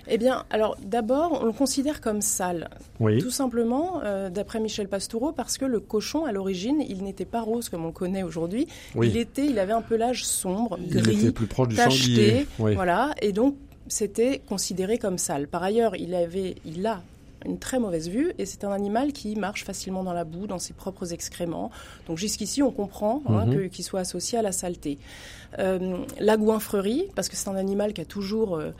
Eh bien, alors d'abord, on le considère comme sale. Oui. Tout simplement, euh, d'après Michel Pastoureau, parce que le cochon, à l'origine, il n'était pas rose comme on connaît aujourd'hui. Il était, il avait un pelage sombre, gris, il était plus proche du tacheté, voilà, et donc c'était considéré comme sale. Par ailleurs, il avait, il a une très mauvaise vue et c'est un animal qui marche facilement dans la boue, dans ses propres excréments. Donc jusqu'ici, on comprend hein, mhm. qu'il soit associé à la saleté. Euh, la goinfrerie, parce que c'est un animal qui a toujours euh,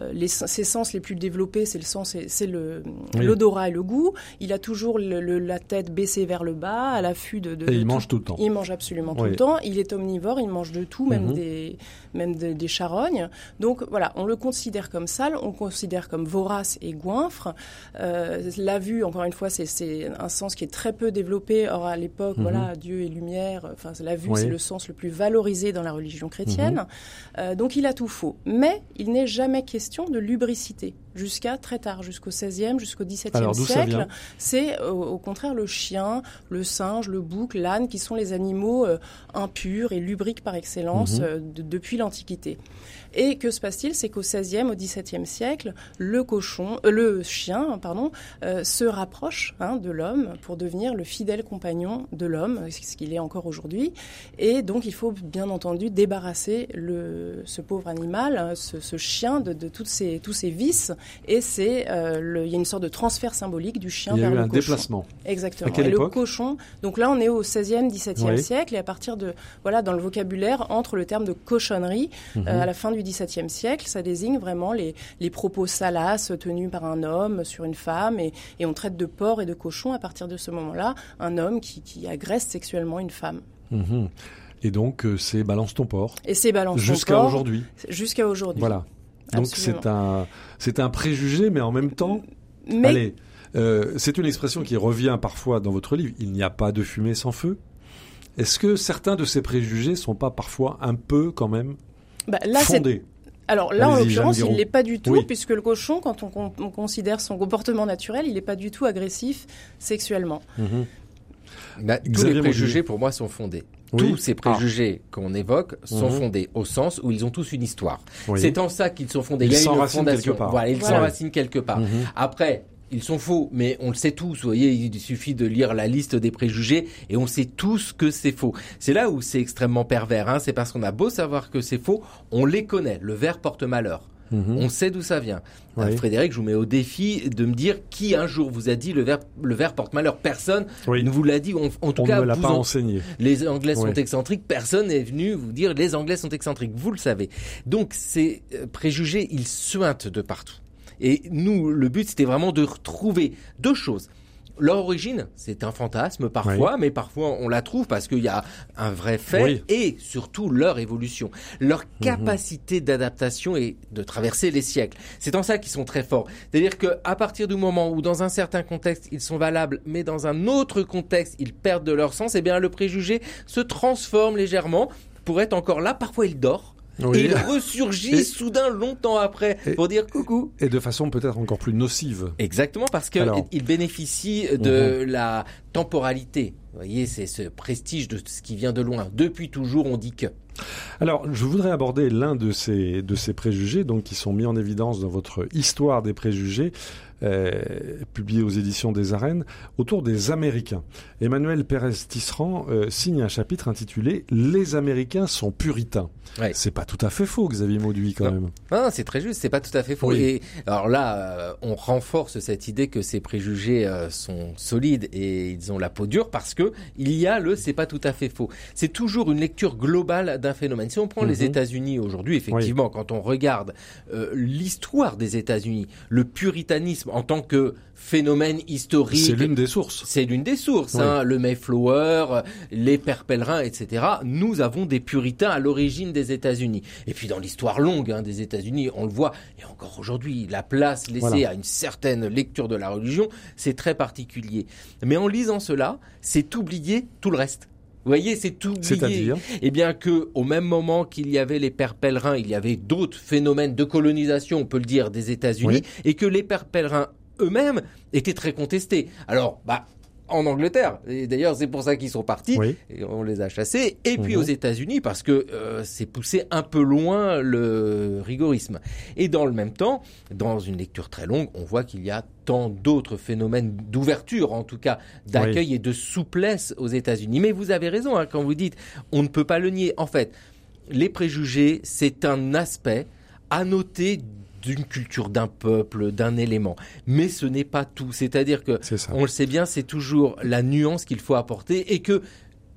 euh, les, ses sens les plus développés, c'est le sens, c'est l'odorat et le goût. Il a toujours le, la tête baissée vers le bas, à l'affût de, de, Et il mange tout le temps. Il mange absolument tout le temps. Il est omnivore, il mange de tout, même mhm. des même des charognes. Donc voilà, on le considère comme sale, on le considère comme vorace et goinfre. la vue, encore une fois, c'est un sens qui est très peu développé. Or à l'époque, mhm. voilà, Dieu et lumière. Enfin, la vue, c'est le sens le plus valorisé dans la religion chrétienne. Mhm. Euh, donc il a tout faux. Mais il n'est jamais question de lubricité jusqu'à très tard, jusqu'au 16e, jusqu'au 17e siècle. C'est au, contraire le chien, le singe, le bouc, l'âne qui sont les animaux euh, impurs et lubriques par excellence mhm. euh, depuis l'Antiquité. Et que se passe-t-il? C'est qu'au XVIe, au XVIIe siècle, le cochon, euh, le chien, pardon, euh, se rapproche hein, de l'homme pour devenir le fidèle compagnon de l'homme, ce qu'il est encore aujourd'hui. Et donc, il faut bien entendu débarrasser le, ce pauvre animal, hein, ce, chien, de, de, toutes ces, tous ses vices. Et c'est, euh, il y a une sorte de transfert symbolique du chien vers le cochon. Il y a eu un déplacement. Exactement. et le cochon. Donc là, on est au XVIe, XVIIe siècle, et à partir de, voilà, dans le vocabulaire entre le terme de cochonnerie mhm. à la fin du XVIIe siècle, ça désigne vraiment les, propos salaces tenus par un homme sur une femme, et, on traite de porc et de cochon à partir de ce moment-là un homme qui, agresse sexuellement une femme. Mhm. Et donc, euh, c'est balance ton porc. Et c'est balance ton porc. Jusqu'à aujourd'hui. Jusqu'à aujourd'hui. Voilà. Donc c'est un, c'est un préjugé, mais en même temps, allez, euh, c'est une expression qui revient parfois dans votre livre. Il n'y a pas de fumée sans feu. Est-ce que certains de ces préjugés sont pas parfois un peu quand même bah, là, fondés? Alors là, en l'occurrence, il l'est pas du tout, puisque le cochon, quand on, considère son comportement naturel, il n'est pas du tout agressif sexuellement. Mhm. Bah, tous les préjugés, pour moi, sont fondés. Tous ces préjugés ah. qu'on évoque sont mhm. fondés au sens où ils ont tous une histoire. C'est en ça qu'ils sont fondés. Ils a une fondation. Voilà, ils s'enracinent quelque part. Après, ils sont faux, mais on le sait tous. Vous voyez, il suffit de lire la liste des préjugés et on sait tous que c'est faux. C'est là où c'est extrêmement pervers. Hein. C'est parce qu'on a beau savoir que c'est faux, on les connaît. Le verre porte malheur. Mhm. On sait d'où ça vient. Frédéric, je vous mets au défi de me dire qui un jour vous a dit le verre, le porte malheur. Personne ne vous l'a dit. en tout cas, ne l'a pas enseigné. Les Anglais sont excentriques. Personne n'est venu vous dire les Anglais sont excentriques. Vous le savez. Donc ces euh, préjugés, ils suintent de partout. Et nous, le but, c'était vraiment de retrouver deux choses. Leur origine, c'est un fantasme parfois, mais parfois on la trouve parce qu'il y a un vrai fait et surtout leur évolution, leur mhm. capacité d'adaptation et de traverser les siècles. C'est en ça qu'ils sont très forts. C'est-à-dire qu'à partir du moment où dans un certain contexte ils sont valables, mais dans un autre contexte ils perdent de leur sens, eh bien le préjugé se transforme légèrement pour être encore là. Parfois il dort, et il ressurgit soudain longtemps après pour dire coucou. Et de façon peut-être encore plus nocive. Exactement, parce qu'il bénéficie de mhm. la temporalité. Vous voyez, c'est ce prestige de ce qui vient de loin. Depuis toujours, on dit que. Alors, je voudrais aborder l'un de ces, de ces préjugés, donc qui sont mis en évidence dans votre histoire des préjugés. Publié aux éditions des Arènes, autour des Américains. Emmanuel Pérez Tisserand signe un chapitre intitulé Les Américains sont puritains. C'est pas tout à fait faux, Xavier Mauduit, quand même. Non, c'est très juste, c'est pas tout à fait faux. Et alors là, on renforce cette idée que ces préjugés sont solides et ils ont la peau dure parce que il y a le c'est pas tout à fait faux. C'est toujours une lecture globale d'un phénomène. Si on prend les mhm. États-Unis aujourd'hui, effectivement, quand on regarde euh, l'histoire des États-Unis, le puritanisme en tant que phénomène historique. C'est l'une des sources. C'est l'une des sources. Hein, le Mayflower, les pères pèlerins, etc. Nous avons des puritains à l'origine des États-Unis. Et puis dans l'histoire longue hein, des États-Unis, on le voit, et encore aujourd'hui, la place laissée à une certaine lecture de la religion, c'est très particulier. Mais en lisant cela, c'est oublier tout le reste. Vous voyez, c'est tout oublié. Eh bien que, au même moment qu'il y avait les pères pèlerins, il y avait d'autres phénomènes de colonisation, on peut le dire, des États-Unis, et que les pères pèlerins eux-mêmes étaient très contestés. Alors, bah, en Angleterre. Et d'ailleurs, c'est pour ça qu'ils sont partis. Et on les a chassés. Et puis mhm. aux États-Unis, parce que euh, c'est poussé un peu loin le rigorisme. Et dans le même temps, dans une lecture très longue, on voit qu'il y a tant d'autres phénomènes d'ouverture, en tout cas d'accueil et de souplesse aux États-Unis. Mais vous avez raison hein, quand vous dites on ne peut pas le nier. En fait, les préjugés, c'est un aspect à noter d'une culture d'un peuple, d'un élément. Mais ce n'est pas tout. C'est-à-dire que, on le sait bien, c'est toujours la nuance qu'il faut apporter et que,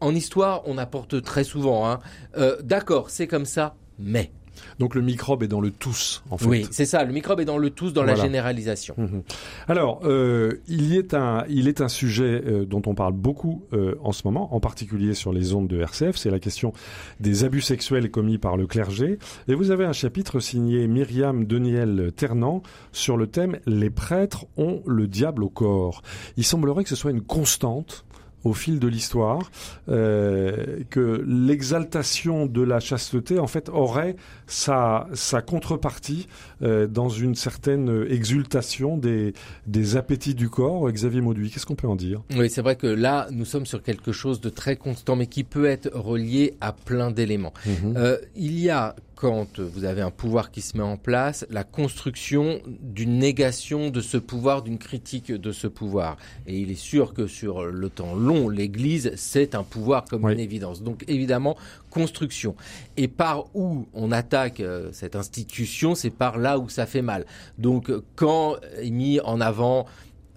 en histoire, on apporte très souvent. Hein. Euh, d'accord, c'est comme ça, mais. Donc le microbe est dans le tous, en fait. Oui, c'est ça. Le microbe est dans le tous, dans la généralisation. Mhm. Alors, euh, il, y est un, il est un sujet euh, dont on parle beaucoup euh, en ce moment, en particulier sur les ondes de RCF. C'est la question des abus sexuels commis par le clergé. Et vous avez un chapitre signé Myriam Deniel Ternant sur le thème Les prêtres ont le diable au corps. Il semblerait que ce soit une constante au fil de l'histoire, euh, que l'exaltation de la chasteté, en fait, aurait sa, sa contrepartie euh, dans une certaine exultation des, des appétits du corps. Xavier Mauduit, qu'est-ce qu'on peut en dire? Oui, c'est vrai que là, nous sommes sur quelque chose de très constant, mais qui peut être relié à plein d'éléments. Mhm. Euh, il y a quand vous avez un pouvoir qui se met en place, la construction d'une négation de ce pouvoir, d'une critique de ce pouvoir. Et il est sûr que sur le temps long, l'Église, c'est un pouvoir comme une évidence. Donc évidemment, construction. Et par où on attaque euh, cette institution, c'est par là où ça fait mal. Donc quand est mis en avant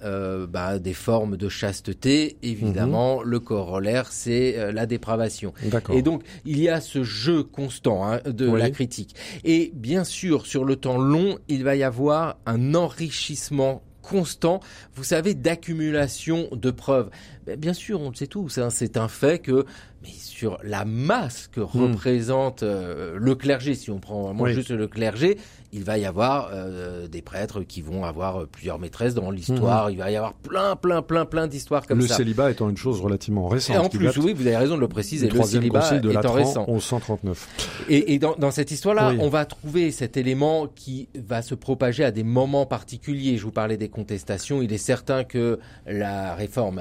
euh, bah, des formes de chasteté, évidemment, mhm. le corollaire, c'est euh, la dépravation. Et donc, il y a ce jeu constant hein, de la critique. Et bien sûr, sur le temps long, il va y avoir un enrichissement constant, vous savez, d'accumulation de preuves. Bien sûr, on le sait tous, hein, c'est un fait que mais sur la masse que hmm. représente euh, le clergé, si on prend vraiment juste le clergé, il va y avoir euh, des prêtres qui vont avoir euh, plusieurs maîtresses dans l'histoire. Hmm. Il va y avoir plein, plein, plein, plein d'histoires comme ça. Le célibat étant une chose relativement récente. Et en plus, oui, vous avez raison de le préciser. Le, célibat de étant récent. 1139. Et, et dans, dans, cette histoire-là, on va trouver cet élément qui va se propager à des moments particuliers. Je vous parlais des contestations. Il est certain que la réforme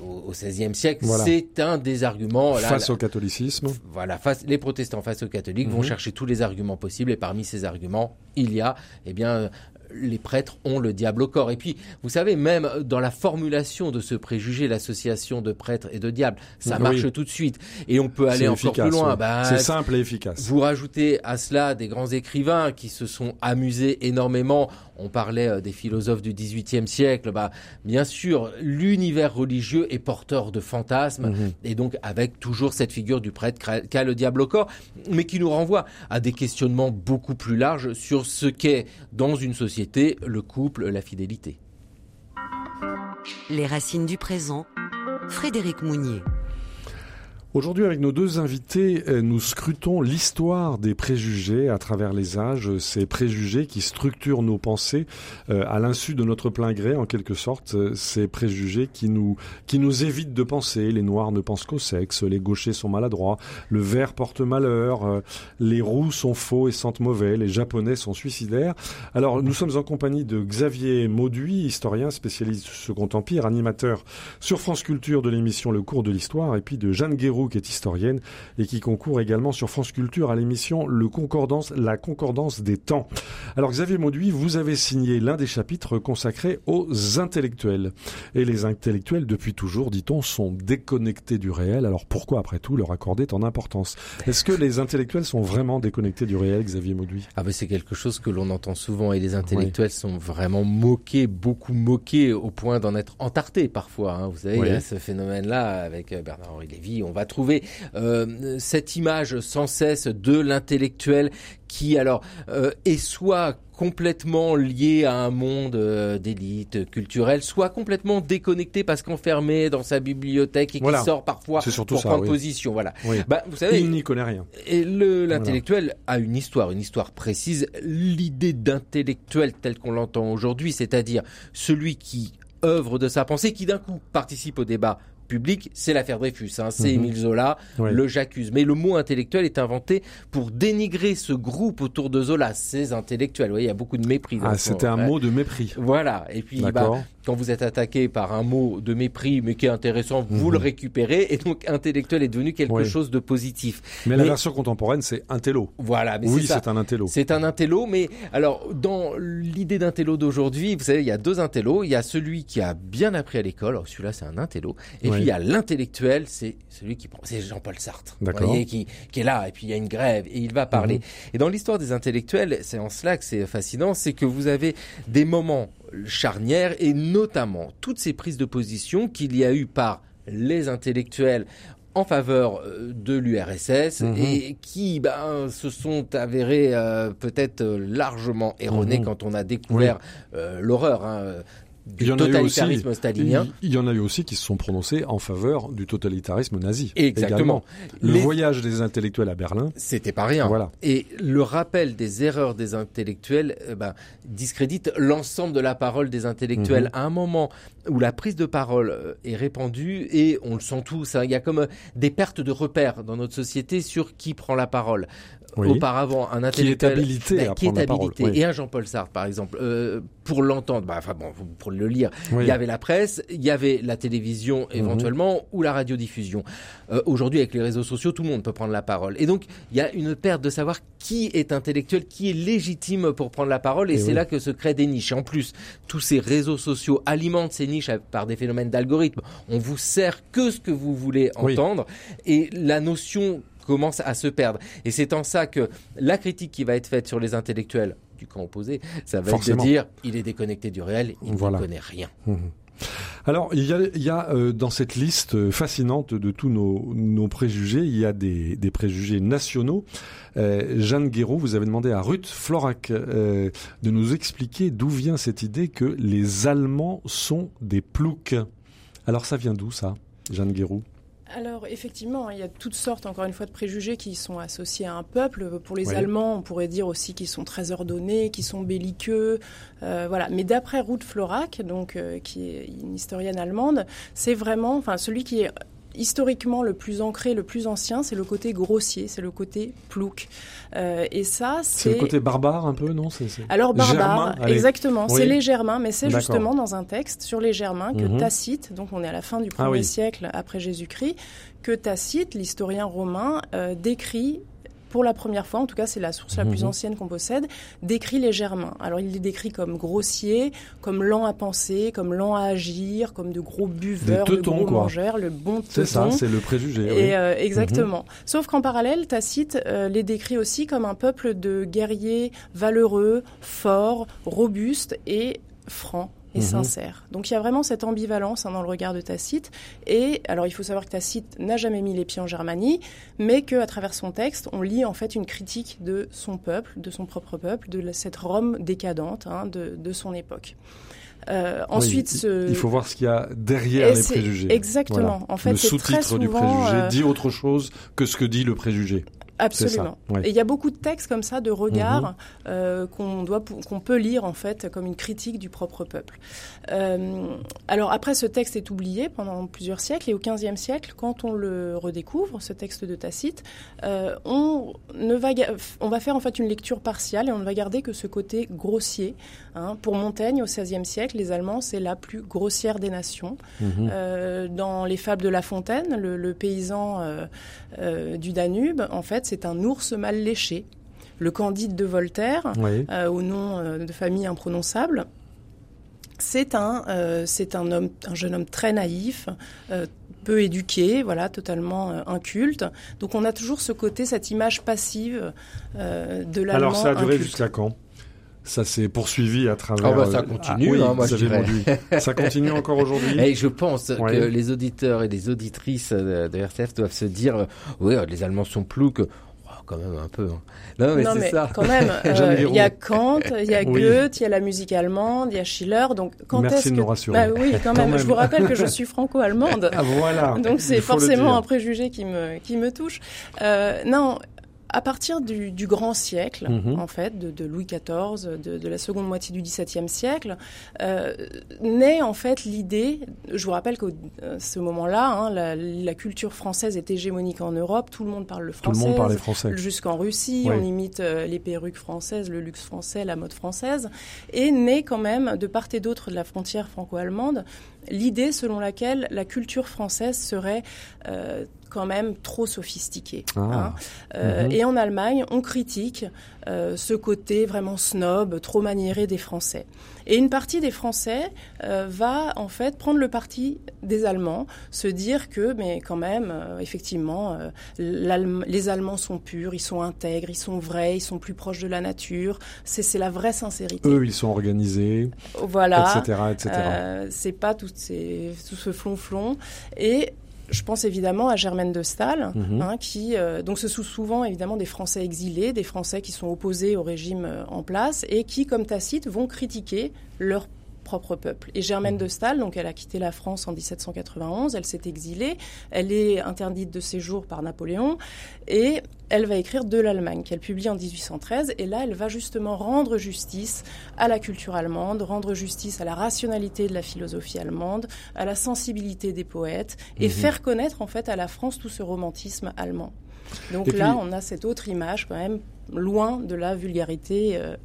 au XVIe siècle, c'est un des arguments face au catholicisme. Voilà, face, les protestants face aux catholiques vont mhm. chercher tous les arguments possibles et parmi ces arguments, il y a eh bien les prêtres ont le diable au corps. Et puis, vous savez, même dans la formulation de ce préjugé, l'association de prêtres et de diable, ça marche tout de suite. Et on peut aller encore plus loin. Bah, c'est simple et efficace. Vous rajoutez à cela des grands écrivains qui se sont amusés énormément on parlait euh, des philosophes du XVIIIe siècle. Bah, bien sûr, l'univers religieux est porteur de fantasmes, mhm. et donc avec toujours cette figure du prêtre qu'a le diable au corps, mais qui nous renvoie à des questionnements beaucoup plus larges sur ce qu'est dans une société le couple, la fidélité. Les racines du présent, Frédéric Mounier. Aujourd'hui, avec nos deux invités, euh, nous scrutons l'histoire des préjugés à travers les âges, ces préjugés qui structurent nos pensées euh, à l'insu de notre plein gré, en quelque sorte, euh, ces préjugés qui nous qui nous évitent de penser. Les noirs ne pensent qu'au sexe, les gauchers sont maladroits, le vert porte malheur, les roux sont faux et sentent mauvais, les japonais sont suicidaires. Alors, nous sommes en compagnie de Xavier Mauduit, historien spécialiste du Second Empire, animateur sur France Culture de l'émission Le cours de l'histoire, et puis de Jeanne Guéraud Qui est historienne et qui concourt également sur France Culture à l'émission Le Concordance, La Concordance des temps. Alors Xavier Mauduit, vous avez signé l'un des chapitres consacrés aux intellectuels. Et les intellectuels, depuis toujours, dit-on, sont déconnectés du réel. Alors pourquoi, après tout, leur accorder tant d'importance? Est-ce que les intellectuels sont vraiment déconnectés du réel, Xavier Mauduit? Ah ben c'est quelque chose que l'on entend souvent et les intellectuels sont vraiment moqués, beaucoup moqués, au point d'en être entartés parfois. Hein. Vous savez, il y a ce phénomène-là avec euh, Bernard-Henri Lévy. On va trouver euh, cette image sans cesse de l'intellectuel qui alors euh, est soit complètement lié à un monde euh, d'élite culturelle, soit complètement déconnecté parce qu'enfermé dans sa bibliothèque et qui sort parfois pour prendre position. Voilà. Bah, vous savez, il n'y connaît rien. Et l'intellectuel a une histoire, une histoire précise. L'idée d'intellectuel tel qu'on l'entend aujourd'hui, c'est-à-dire celui qui œuvre de sa pensée, qui d'un coup participe au débat public, c'est l'affaire Dreyfus, hein, c'est mhm. Émile Zola, le j'accuse. Mais le mot intellectuel est inventé pour dénigrer ce groupe autour de Zola, ces intellectuels. Vous voyez, il y a beaucoup de mépris. Ah, c'était un mot de mépris. Voilà. Et puis, bah, quand vous êtes attaqué par un mot de mépris, mais qui est intéressant, vous mhm. le récupérez. Et donc, intellectuel est devenu quelque chose de positif. Mais, la version contemporaine, c'est intello. Voilà. Mais oui, c'est un intello. C'est un intello, mais alors, dans l'idée d'intello d'aujourd'hui, vous savez, il y a deux intellos. Il y a celui qui a bien appris à l'école. Celui-là, c'est un intello. Et puis, il y a l'intellectuel, c'est celui qui prend, c'est Jean-Paul Sartre. Vous qui, qui est là. Et puis, il y a une grève et il va parler. Mhm. Et dans l'histoire des intellectuels, c'est en cela que c'est fascinant, c'est que vous avez des moments charnière et notamment toutes ces prises de position qu'il y a eu par les intellectuels en faveur euh, de l'URSS mhm. et qui ben, se sont avérés euh, peut-être largement erronés mhm. quand on a découvert euh, l'horreur. Hein, du il y totalitarisme stalinien. Il y en a eu aussi qui se sont prononcés en faveur du totalitarisme nazi. Exactement. Le voyage des intellectuels à Berlin. C'était pas rien. Voilà. Et le rappel des erreurs des intellectuels euh, ben, discrédite l'ensemble de la parole des intellectuels. Mhm. À un moment où la prise de parole euh, est répandue et on le sent tous, hein, il y a comme euh, des pertes de repères dans notre société sur qui prend la parole auparavant un intellectuel qui est habilité, bah, qui est habilité. et un Jean-Paul Sartre par exemple euh, pour l'entendre. Bah, enfin bon pour le lire. Il y avait la presse il y avait la télévision mhm. éventuellement ou la radiodiffusion. Euh, aujourd'hui avec les réseaux sociaux tout le monde peut prendre la parole. Et donc il y a une perte de savoir qui est intellectuel qui est légitime pour prendre la parole. Et, c'est là que se créent des niches. Et en plus tous ces réseaux sociaux alimentent ces niches par des phénomènes d'algorithme on vous sert que ce que vous voulez entendre. Et la notion commence à se perdre. Et c'est en ça que la critique qui va être faite sur les intellectuels du camp opposé, ça va être de dire il est déconnecté du réel, il ne connaît rien. Mmh. Alors, il y a, euh, dans cette liste fascinante de tous nos, préjugés, il y a des, préjugés nationaux. Euh, Jeanne Guéraud, vous avez demandé à Ruth Florac euh, de nous expliquer d'où vient cette idée que les Allemands sont des ploucs. Alors, ça vient d'où ça, Jeanne Guéraud? Alors effectivement, il y a toutes sortes, encore une fois, de préjugés qui sont associés à un peuple. Pour les Allemands, on pourrait dire aussi qu'ils sont très ordonnés, qu'ils sont belliqueux, euh, voilà. Mais d'après Ruth Florac, donc euh, qui est une historienne allemande, c'est vraiment, enfin, celui qui est historiquement le plus ancré, le plus ancien, c'est le côté grossier, c'est le côté plouc. Euh, et ça, c'est... le côté barbare un peu, non Alors barbare, exactement. C'est les Germains, mais c'est justement dans un texte sur les Germains que mhm. Tacite, donc on est à la fin du 1er ah siècle après Jésus-Christ, que Tacite, l'historien romain, euh, décrit pour la première fois, en tout cas c'est la source la plus mhm. ancienne qu'on possède, décrit les Germains. Alors il les décrit comme grossiers, comme lents à penser, comme lents à agir, comme de gros buveurs, de gros mangeurs, le bon C'est ça, c'est le préjugé. Et euh, exactement. Mhm. Sauf qu'en parallèle, Tacite euh, les décrit aussi comme un peuple de guerriers valeureux, forts, robustes et francs et mhm. sincère. Donc il y a vraiment cette ambivalence hein, dans le regard de Tacite. Et alors il faut savoir que Tacite n'a jamais mis les pieds en Germanie, mais qu'à travers son texte, on lit en fait une critique de son peuple, de son propre peuple, de cette Rome décadente hein, de, de, son époque. Euh, ensuite, il faut voir ce qu'il y a derrière les préjugés. Exactement. En fait, le sous-titre du préjugé euh, dit autre chose que ce que dit le préjugé. Absolument. Et il y a beaucoup de textes comme ça, de regards mhm. euh, qu'on doit, qu'on peut lire en fait comme une critique du propre peuple. Euh, alors après, ce texte est oublié pendant plusieurs siècles et au XVe siècle, quand on le redécouvre, ce texte de Tacite, euh, on ne va, on va faire en fait une lecture partiale et on ne va garder que ce côté grossier. Hein. Pour Montaigne, au XVIe siècle, les Allemands c'est la plus grossière des nations. Mhm. Dans les fables de La Fontaine, le, le paysan du Danube, en fait, c'est un ours mal léché. Le Candide de Voltaire, euh, au nom euh, de famille imprononçable, c'est un, c'est un homme, un jeune homme très naïf, peu éduqué, voilà, totalement inculte. Donc on a toujours ce côté, cette image passive de l'allemand. Alors ça a duré jusqu'à quand? Ça s'est poursuivi à travers. Ah bah ça continue, ah, hein, moi je Ça continue encore aujourd'hui. Et je pense que les auditeurs et les auditrices de, RCF doivent se dire, oui, les Allemands sont plus que quand même un peu. Hein. Non, mais c'est ça. Quand même, euh, il y a Kant, il y a Goethe, il y a la musique allemande, il y a Schiller. Donc, quand est-ce que... nous rassurer. Bah, oui, quand, même. Je vous rappelle que je suis franco-allemande. Ah, voilà. Donc, c'est forcément un préjugé qui me, qui me touche. Euh, non, à partir du, du grand siècle, mhm. en fait, de, de Louis XIV, de, de, la seconde moitié du XVIIe siècle, euh, naît en fait l'idée. Je vous rappelle qu'à euh, ce moment-là, hein, la, la, culture française est hégémonique en Europe. Tout le monde parle le français. Tout le monde parlait français. Jusqu'en Russie, on imite euh, les perruques françaises, le luxe français, la mode française, et naît quand même de part et d'autre de la frontière franco-allemande l'idée selon laquelle la culture française serait euh, quand même trop sophistiquée. Ah. Hein. Euh, mhm. Et en Allemagne, on critique euh, ce côté vraiment snob, trop maniéré des Français. Et une partie des Français euh, va en fait prendre le parti des Allemands, se dire que, mais quand même, effectivement, les Allemands sont purs, ils sont intègres, ils sont vrais, ils sont plus proches de la nature. C'est la vraie sincérité. Eux, ils sont organisés, voilà, etc., etc. c'est pas tout, ces, tout ce flonflon. Et je pense évidemment à Germaine de Stahl, mhm. hein, qui donc ce sont souvent évidemment des Français exilés, des Français qui sont opposés au régime en place et qui, comme Tacite, vont critiquer leur propre peuple. Et Germaine mmh. de Staël, donc elle a quitté la France en 1791, elle s'est exilée, elle est interdite de séjour par Napoléon et elle va écrire de l'Allemagne qu'elle publie en 1813 et là elle va justement rendre justice à la culture allemande, rendre justice à la rationalité de la philosophie allemande, à la sensibilité des poètes et mmh. faire connaître en fait à la France tout ce romantisme allemand. Donc là, on a cette autre image quand même loin de la vulgarité. Euh,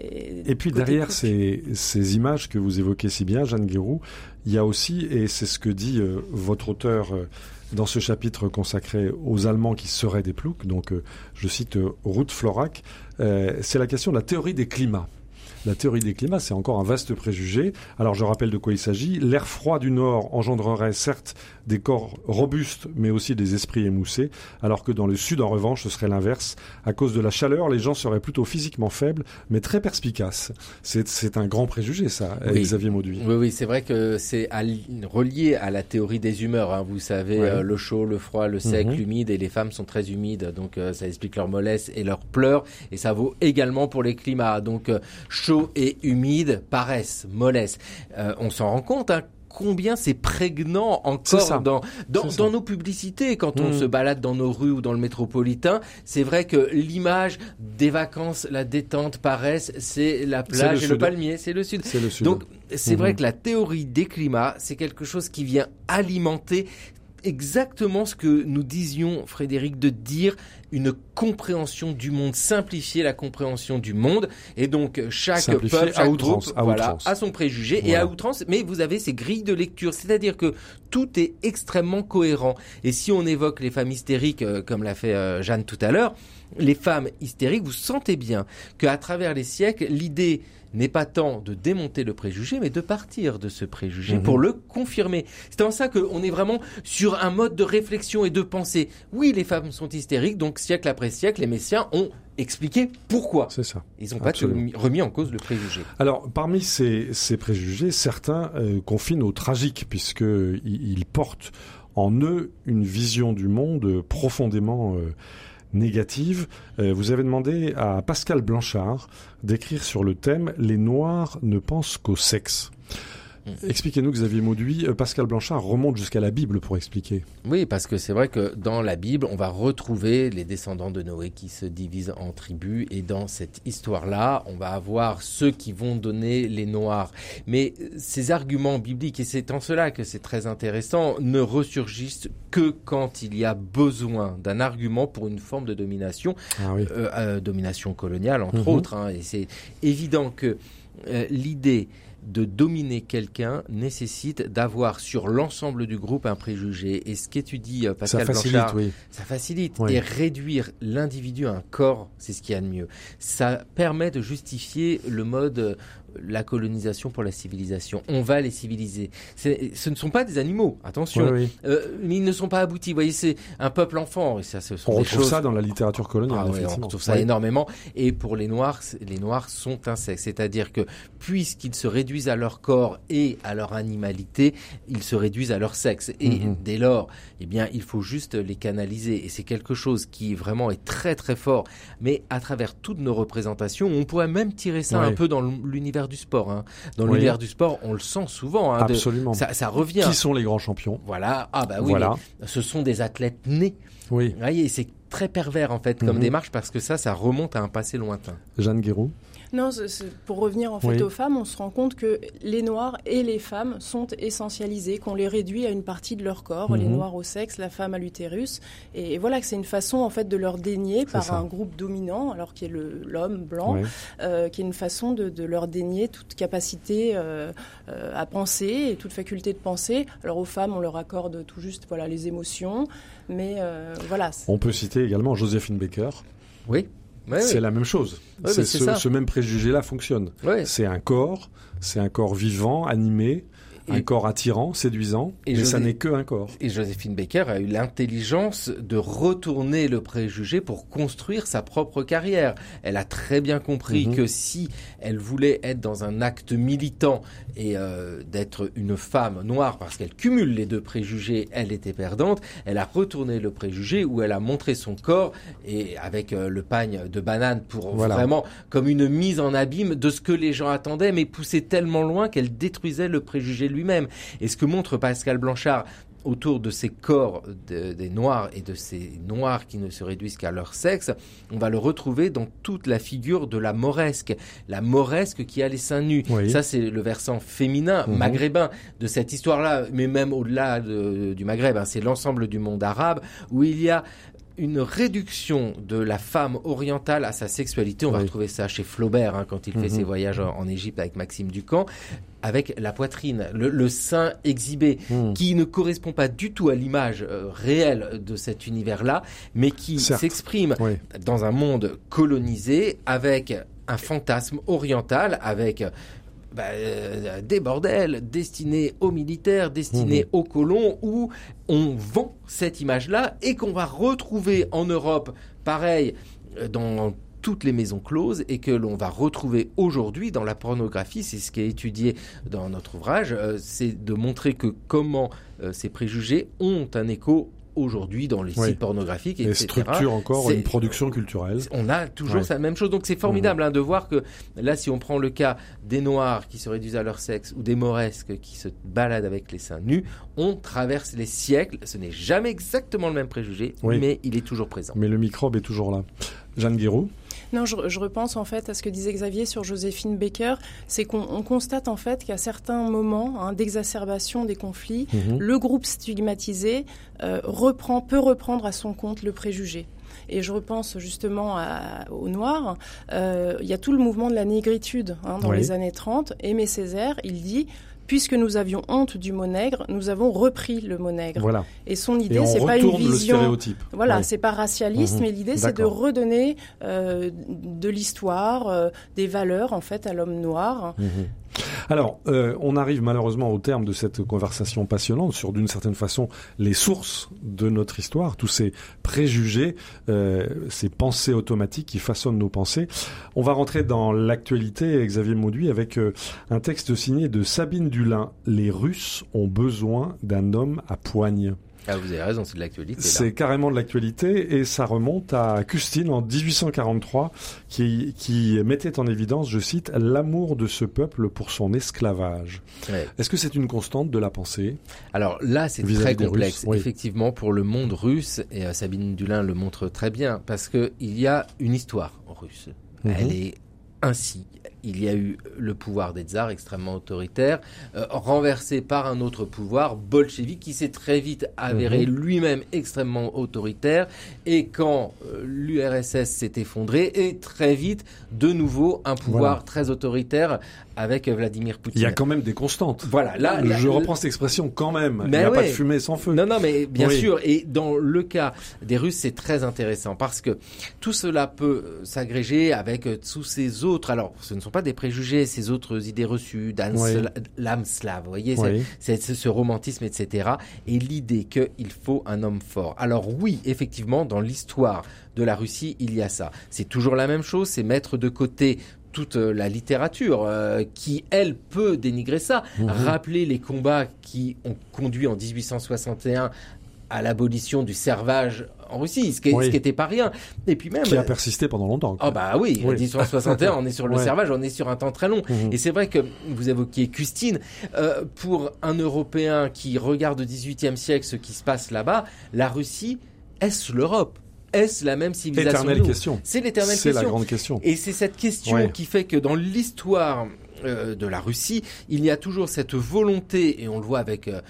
et, puis derrière ces, ces, images que vous évoquez si bien, Jeanne Guérou, il y a aussi, et c'est ce que dit euh, votre auteur euh, dans ce chapitre consacré aux Allemands qui seraient des ploucs, donc euh, je cite Ruth Florac, c'est la question de la théorie des climats. La théorie des climats, c'est encore un vaste préjugé. Alors je rappelle de quoi il s'agit. L'air froid du Nord engendrerait certes des corps robustes, mais aussi des esprits émoussés, alors que dans le Sud, en revanche, ce serait l'inverse. À cause de la chaleur, les gens seraient plutôt physiquement faibles, mais très perspicaces. C'est un grand préjugé, ça, Xavier Mauduit. Oui, oui, c'est vrai que c'est relié à la théorie des humeurs. Hein. Vous savez, euh, le chaud, le froid, le sec, mhm. l'humide, et les femmes sont très humides, donc euh, ça explique leur mollesse et leurs pleurs, et ça vaut également pour les climats. Donc euh, chaud et humide paraissent mollesse. Euh, on s'en rend compte, hein, combien c'est prégnant encore dans, dans, nos publicités quand on mm. se balade dans nos rues ou dans le métropolitain. C'est vrai que l'image des vacances, la détente paraissent, c'est la plage et le palmier, c'est le sud. Le sud. Donc c'est vrai mm-hmm. que la théorie des climats, c'est quelque chose qui vient alimenter exactement ce que nous disions, Frédéric, de dire une compréhension du monde, simplifier la compréhension du monde. Et donc, chaque peuple, chaque à groupe, voilà, a son préjugé et à outrance. Mais vous avez ces grilles de lecture. C'est-à-dire que tout est extrêmement cohérent. Et si on évoque les femmes hystériques, euh, comme l'a fait euh, Jeanne tout à l'heure, les femmes hystériques, vous sentez bien qu'à travers les siècles, l'idée n'est pas tant de démonter le préjugé, mais de partir de ce préjugé mhm. pour le confirmer. C'est en ça qu'on est vraiment sur un mode de réflexion et de pensée. Oui, les femmes sont hystériques, donc siècle après siècle, les messiens ont expliqué pourquoi. C'est ça. Ils n'ont pas remis en cause le préjugé. Alors, parmi ces, préjugés, certains euh, confinent au tragique, puisqu'ils portent en eux une vision du monde profondément... Euh, négative. Euh, vous avez demandé à Pascal Blanchard d'écrire sur le thème Les Noirs ne pensent qu'au sexe. Mm. Expliquez-nous, Xavier Mauduit. Euh, Pascal Blanchard remonte jusqu'à la Bible pour expliquer. Oui, parce que c'est vrai que dans la Bible, on va retrouver les descendants de Noé qui se divisent en tribus. Et dans cette histoire-là, on va avoir ceux qui vont donner les Noirs. Mais euh, ces arguments bibliques, et c'est en cela que c'est très intéressant, ne ressurgissent que quand il y a besoin d'un argument pour une forme de domination, ah euh, domination coloniale entre mhm. autres. Hein. et c'est évident que l'idée de dominer quelqu'un nécessite d'avoir sur l'ensemble du groupe un préjugé. Et ce qu'étudie euh, Pascal ça facilite, Blanchard, ça facilite. Et réduire l'individu à un corps, c'est ce qu'il y a de mieux. Ça permet de justifier le mode la colonisation pour la civilisation. On va les civiliser. Ce ne sont pas des animaux, attention. Euh, mais ils ne sont pas aboutis. Vous voyez, c'est un peuple enfant. Et ça, ce on retrouve ça dans la littérature coloniale. Ah on retrouve ça énormément. Et pour les Noirs, les Noirs sont un sexe. C'est-à-dire que puisqu'ils se réduisent à leur corps et à leur animalité, ils se réduisent à leur sexe. Et mhm. dès lors, eh bien, il faut juste les canaliser. Et c'est quelque chose qui vraiment est très très fort. Mais à travers toutes nos représentations, on pourrait même tirer ça un peu dans l'univers du sport. Hein. Dans l'univers du sport, on le sent souvent. Hein, Absolument. ça, revient. Qui sont les grands champions? Voilà. Ah bah oui. Voilà. Ce sont des athlètes nés. Oui. Et c'est très pervers en fait comme mhm. démarche parce que ça, ça remonte à un passé lointain. Jeanne Guéroux non, pour revenir en fait aux femmes, on se rend compte que les noirs et les femmes sont essentialisés, qu'on les réduit à une partie de leur corps, les mhm. noirs au sexe, la femme à l'utérus, et, voilà que c'est une façon en fait de leur dénier par un groupe dominant, alors qui est l'homme blanc, euh, qui est une façon de, leur dénier toute capacité euh, euh, à penser et toute faculté de penser. Alors aux femmes, on leur accorde tout juste voilà les émotions, mais voilà. On peut citer également Joséphine Baker. Oui c'est la même chose. ce, ce, même préjugé-là fonctionne. C'est un corps, c'est un corps vivant, animé, un corps attirant, séduisant, et mais ça n'est que un corps. Et Joséphine Baker a eu l'intelligence de retourner le préjugé pour construire sa propre carrière. Elle a très bien compris mhm. que si elle voulait être dans un acte militant et euh, d'être une femme noire, parce qu'elle cumule les deux préjugés, elle était perdante. Elle a retourné le préjugé où elle a montré son corps et avec euh, le pagne de banane pour vraiment comme une mise en abîme de ce que les gens attendaient, mais poussée tellement loin qu'elle détruisait le préjugé lui-même. Et ce que montre Pascal Blanchard autour de ces corps des noirs et de ces noirs qui ne se réduisent qu'à leur sexe, on va le retrouver dans toute la figure de la moresque, la moresque qui a les seins nus. Ça, c'est le versant féminin mhm. maghrébin de cette histoire-là, mais même au-delà du Maghreb, hein. c'est l'ensemble du monde arabe où il y a une réduction de la femme orientale à sa sexualité. On va retrouver ça chez Flaubert hein, quand il fait mhm. ses voyages en, Égypte avec Maxime Ducamp, avec la poitrine, le, sein exhibé, mhm. qui ne correspond pas du tout à l'image euh, réelle de cet univers-là, mais qui s'exprime dans un monde colonisé avec un fantasme oriental, avec bah, euh, des bordels destinés aux militaires, destinés mmh. aux colons, où on vend cette image-là et qu'on va retrouver en Europe, pareil, euh, dans toutes les maisons closes et que l'on va retrouver aujourd'hui dans la pornographie, c'est ce qui est étudié dans notre ouvrage, euh, c'est de montrer que comment ces préjugés ont un écho aujourd'hui dans les sites pornographiques, et structure encore une production culturelle. On a toujours la même chose. Donc c'est formidable mmh. hein, de voir que là, si on prend le cas des Noirs qui se réduisent à leur sexe ou des Mauresques qui se baladent avec les seins nus, on traverse les siècles. Ce n'est jamais exactement le même préjugé, mais il est toujours présent. Mais le microbe est toujours là. Jeanne Guiraud non, je, repense en fait à ce que disait Xavier sur Joséphine Baker, c'est qu'on constate en fait qu'à certains moments hein, d'exacerbation des conflits, mhm. le groupe stigmatisé euh, reprend, peut reprendre à son compte le préjugé. Et je repense justement aux Noirs. Euh, il y a tout le mouvement de la négritude hein, dans les années 30. Aimé Césaire, il dit puisque nous avions honte du mot nègre, nous avons repris le mot nègre. Voilà. Et son idée, c'est pas une vision. Voilà, c'est pas racialiste, mhm. mais l'idée, c'est de redonner euh, de l'histoire, euh, des valeurs en fait à l'homme noir. Mhm. Alors, euh, on arrive malheureusement au terme de cette conversation passionnante sur, d'une certaine façon, les sources de notre histoire, tous ces préjugés, euh, ces pensées automatiques qui façonnent nos pensées. On va rentrer dans l'actualité, Xavier Mauduit, avec euh, un texte signé de Sabine Dulin. Les Russes ont besoin d'un homme à poigne. Ah, vous avez raison, c'est de l'actualité. C'est carrément de l'actualité et ça remonte à Custine en 1843 qui, qui mettait en évidence, je cite, l'amour de ce peuple pour son esclavage. Est-ce que c'est une constante de la pensée? Alors là, c'est très complexe. Effectivement, pour le monde russe, et euh, Sabine Dulin le montre très bien, parce qu'il y a une histoire russe. Mhm. Elle est ainsi il y a eu le pouvoir des tsars extrêmement autoritaire, euh, renversé par un autre pouvoir bolchevique qui s'est très vite avéré mhm. lui-même extrêmement autoritaire. Et quand euh, l'URSS s'est effondré, et très vite, de nouveau, un pouvoir très autoritaire avec Vladimir Poutine. Il y a quand même des constantes. Voilà, là, je reprends cette expression quand même. il n'y a pas de fumée sans feu. Non, non, mais bien sûr. Et dans le cas des Russes, c'est très intéressant parce que tout cela peut euh, s'agréger avec tous ces autres. Alors, ce ne sont pas des préjugés, ces autres idées reçues, l'âme slave, vous voyez, c'est ce romantisme, etc. Et l'idée qu'il faut un homme fort. Alors oui, effectivement, dans l'histoire de la Russie, il y a ça. C'est toujours la même chose, c'est mettre de côté toute euh, la littérature euh, qui, elle, peut dénigrer ça. Mhm. Rappeler les combats qui ont conduit en 1861 à l'abolition du servage en Russie, ce qui, n'était pas rien. Et puis même qui a persisté pendant longtemps. Ah bah oui, en 1861, on est sur le servage, on est sur un temps très long. Mhm. Et c'est vrai que vous évoquiez Custine, euh, pour un Européen qui regarde au XVIIIe siècle ce qui se passe là-bas, la Russie est-ce l'Europe? Est-ce la même civilisation Éternelle question. C'est l'éternelle question. C'est la grande question. Et c'est cette question qui fait que dans l'histoire euh, de la Russie, il y a toujours cette volonté, et on le voit avec euh,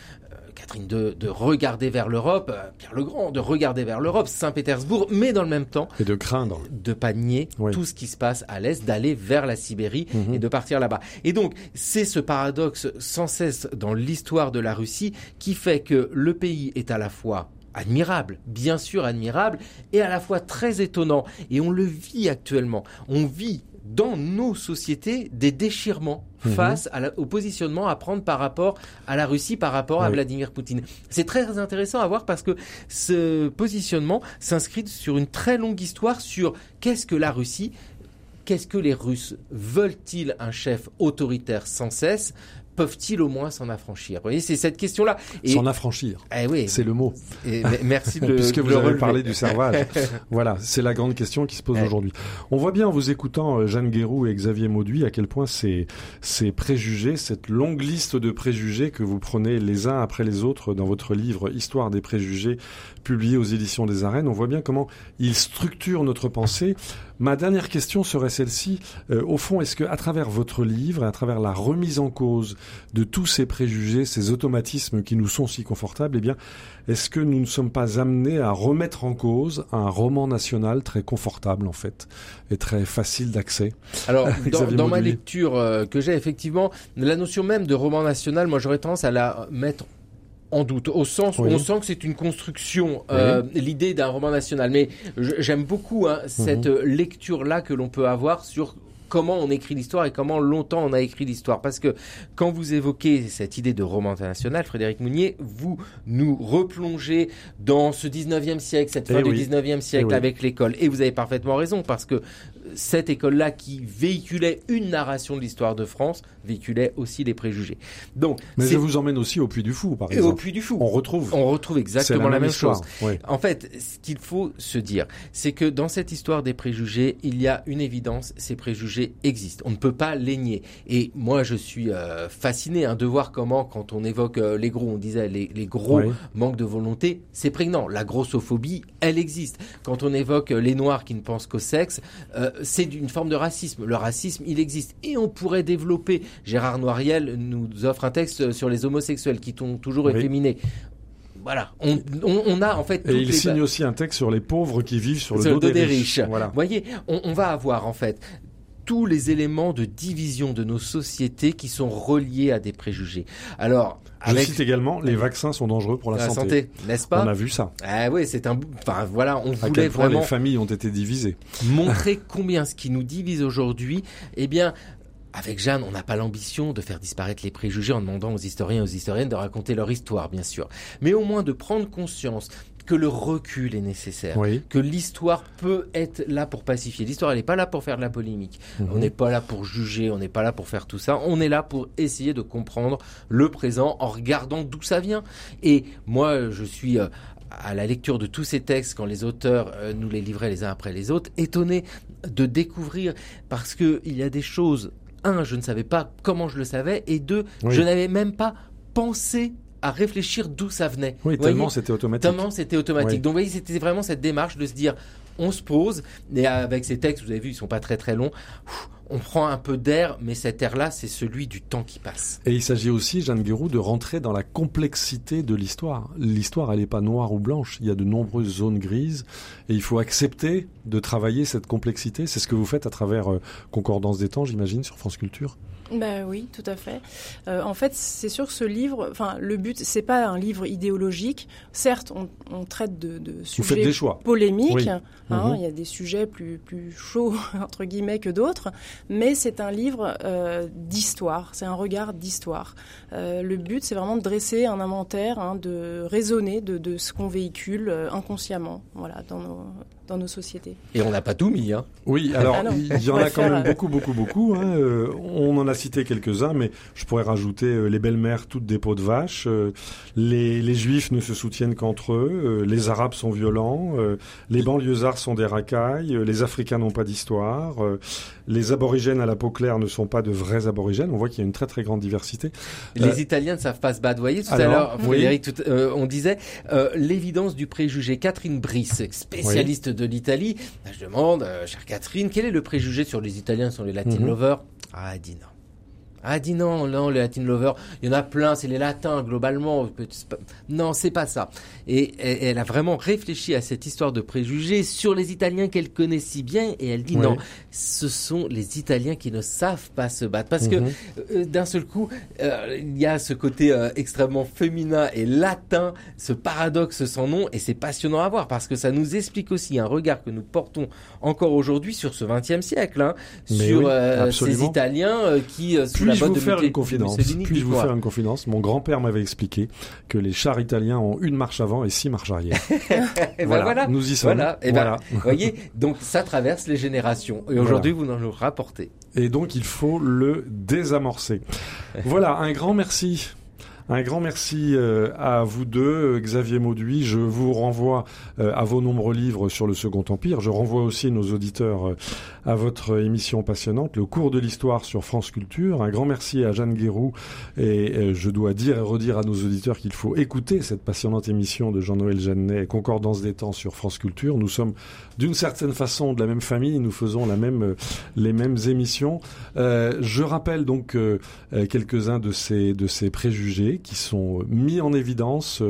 Catherine II, de regarder vers l'Europe, euh, Pierre le Grand, de regarder vers l'Europe, Saint-Pétersbourg, mais dans le même temps. Et de craindre. De pas nier tout ce qui se passe à l'Est, d'aller vers la Sibérie mhm. et de partir là-bas. Et donc, c'est ce paradoxe sans cesse dans l'histoire de la Russie qui fait que le pays est à la fois admirable, bien sûr admirable, et à la fois très étonnant. Et on le vit actuellement. On vit dans nos sociétés des déchirements mhm. face au positionnement à prendre par rapport à la Russie, par rapport à Vladimir Poutine. C'est très intéressant à voir parce que ce positionnement s'inscrit sur une très longue histoire sur qu'est-ce que la Russie, qu'est-ce que les Russes veulent-ils un chef autoritaire sans cesse peuvent-ils au moins s'en affranchir Vous voyez, c'est cette question-là. S'en affranchir. Eh oui. C'est le mot. Et, merci de Puisque vous avez parlé du servage. voilà, c'est la grande question qui se pose aujourd'hui. On voit bien en vous écoutant euh, Jeanne Guérou et Xavier Mauduit à quel point ces, ces préjugés, cette longue liste de préjugés que vous prenez les uns après les autres dans votre livre Histoire des préjugés, publié aux éditions des Arènes, on voit bien comment ils structurent notre pensée. Ma dernière question serait celle-ci. Euh, au fond, est-ce que à travers votre livre, à travers la remise en cause de tous ces préjugés, ces automatismes qui nous sont si confortables, eh bien, est-ce que nous ne sommes pas amenés à remettre en cause un roman national très confortable en fait et très facile d'accès? Alors, dans, ma lecture euh, que j'ai effectivement, la notion même de roman national, moi j'aurais tendance à la mettre en doute, au sens où on sent que c'est une construction, euh, l'idée d'un roman national. Mais j'aime beaucoup hein, cette mhm. lecture-là que l'on peut avoir sur comment on écrit l'histoire et comment longtemps on a écrit l'histoire. Parce que quand vous évoquez cette idée de roman international, Frédéric Mounier, vous nous replongez dans ce 19e siècle, cette fin eh du 19e siècle eh avec l'école. Et vous avez parfaitement raison, parce que cette école-là qui véhiculait une narration de l'histoire de France véhiculait aussi les préjugés. Donc, mais je vous emmène aussi au Puy du Fou, par exemple. Et au Puy du Fou, on retrouve, on retrouve exactement la même, chose. En fait, ce qu'il faut se dire, c'est que dans cette histoire des préjugés, il y a une évidence ces préjugés existent. On ne peut pas les nier. Et moi, je suis euh, fasciné hein, de voir comment, quand on évoque euh, les gros, on disait les, les gros manquent de volonté, c'est prégnant. La grossophobie, elle existe. Quand on évoque euh, les noirs qui ne pensent qu'au sexe, c'est une forme de racisme. Le racisme, il existe. Et on pourrait développer. Gérard Noiriel nous offre un texte sur les homosexuels qui sont toujours efféminés voilà, on, a en fait. Et il signe aussi un texte sur les pauvres qui vivent sur le, dos, des, riches. Voilà. Vous voyez, on, va avoir en fait tous les éléments de division de nos sociétés qui sont reliés à des préjugés. Alors, je cite également, les vaccins sont dangereux pour la, santé. n'est-ce pas On a vu ça. Ah oui, c'est un. Enfin voilà, on à voulait vraiment. les familles ont été divisées. Montrer combien ce qui nous divise aujourd'hui, eh bien, avec Jeanne, on n'a pas l'ambition de faire disparaître les préjugés en demandant aux historiens et aux historiennes de raconter leur histoire, bien sûr. Mais au moins de prendre conscience que le recul est nécessaire, que l'histoire peut être là pour pacifier. L'histoire, elle n'est pas là pour faire de la polémique. Mhm. On n'est pas là pour juger, on n'est pas là pour faire tout ça. On est là pour essayer de comprendre le présent en regardant d'où ça vient. Et moi, je suis euh, à la lecture de tous ces textes, quand les auteurs euh, nous les livraient les uns après les autres, étonné de découvrir parce que il y a des choses. Un, je ne savais pas comment je le savais, et deux, je n'avais même pas pensé à réfléchir d'où ça venait. Oui, tellement c'était automatique. Tellement c'était automatique. Donc, vous voyez, c'était vraiment cette démarche de se dire, on se pose, et avec ces textes, vous avez vu, ils sont pas très très longs. On prend un peu d'air, mais cet air-là, c'est celui du temps qui passe. Et il s'agit aussi, Jeanne Guérou, de rentrer dans la complexité de l'histoire. L'histoire, elle n'est pas noire ou blanche. Il y a de nombreuses zones grises, et il faut accepter de travailler cette complexité. C'est ce que vous faites à travers euh, Concordance des temps, j'imagine, sur France Culture? Ben oui, tout à fait. Euh, en fait, c'est sûr que ce livre, enfin, le but, c'est pas un livre idéologique. Certes, on, traite de, de sujets polémiques. Hein, mhm. Il y a des sujets plus plus chauds entre guillemets que d'autres, mais c'est un livre euh, d'histoire. C'est un regard d'histoire. Euh, le but, c'est vraiment de dresser un inventaire, hein, de raisonner de, de ce qu'on véhicule inconsciemment, voilà, dans nos dans nos sociétés. Et on n'a pas tout mis, hein Oui, alors ah il y en a quand même beaucoup, beaucoup, beaucoup. Hein. Euh, on en a cité quelques-uns, mais je pourrais rajouter euh, les belles-mères toutes des peaux de vache, euh, les, les juifs ne se soutiennent qu'entre eux, les arabes sont violents, les banlieusards sont des racailles, les africains n'ont pas d'histoire, les aborigènes à la peau claire ne sont pas de vrais aborigènes. On voit qu'il y a une très très grande diversité. Les Italiens ne savent pas se voyez, tout à l'heure, on disait l'évidence du préjugé. Catherine Brice, spécialiste de l'Italie. Je demande, euh, chère Catherine, quel est le préjugé sur les Italiens, sur les Latin mhm. lovers? Ah, dit non. Ah, dit non, non, les Latin lovers, il y en a plein, c'est les Latins globalement. Non, c'est pas ça. Et, elle a vraiment réfléchi à cette histoire de préjugés sur les Italiens qu'elle connaît si bien, et elle dit non, ce sont les Italiens qui ne savent pas se battre, parce que mhm. euh, d'un seul coup, euh, il y a ce côté euh, extrêmement féminin et latin, ce paradoxe sans nom, et c'est passionnant à voir parce que ça nous explique aussi un regard que nous portons encore aujourd'hui sur ce XXe siècle, hein, sur ces Italiens qui puis-je vous faire une confidence Puis-je vous faire une confidence Mon grand-père m'avait expliqué que les chars italiens ont une marche avant et six marches arrière. Ben voilà, nous y sommes. Voilà. Et ben, vous voyez, donc ça traverse les générations. Et aujourd'hui, vous nous rapportez. Et donc, il faut le désamorcer. voilà, un grand merci un grand merci euh, à vous deux, Xavier Mauduit. Je vous renvoie euh, à vos nombreux livres sur le Second Empire. Je renvoie aussi nos auditeurs euh, à votre émission passionnante, Le cours de l'histoire sur France Culture. Un grand merci à Jeanne Guérou. Et je dois dire et redire à nos auditeurs qu'il faut écouter cette passionnante émission de Jean-Noël Jeannet, Concordance des temps sur France Culture. Nous sommes d'une certaine façon de la même famille. Nous faisons la même, les mêmes émissions. je rappelle donc quelques-uns de ces, de ces préjugés qui sont mis en évidence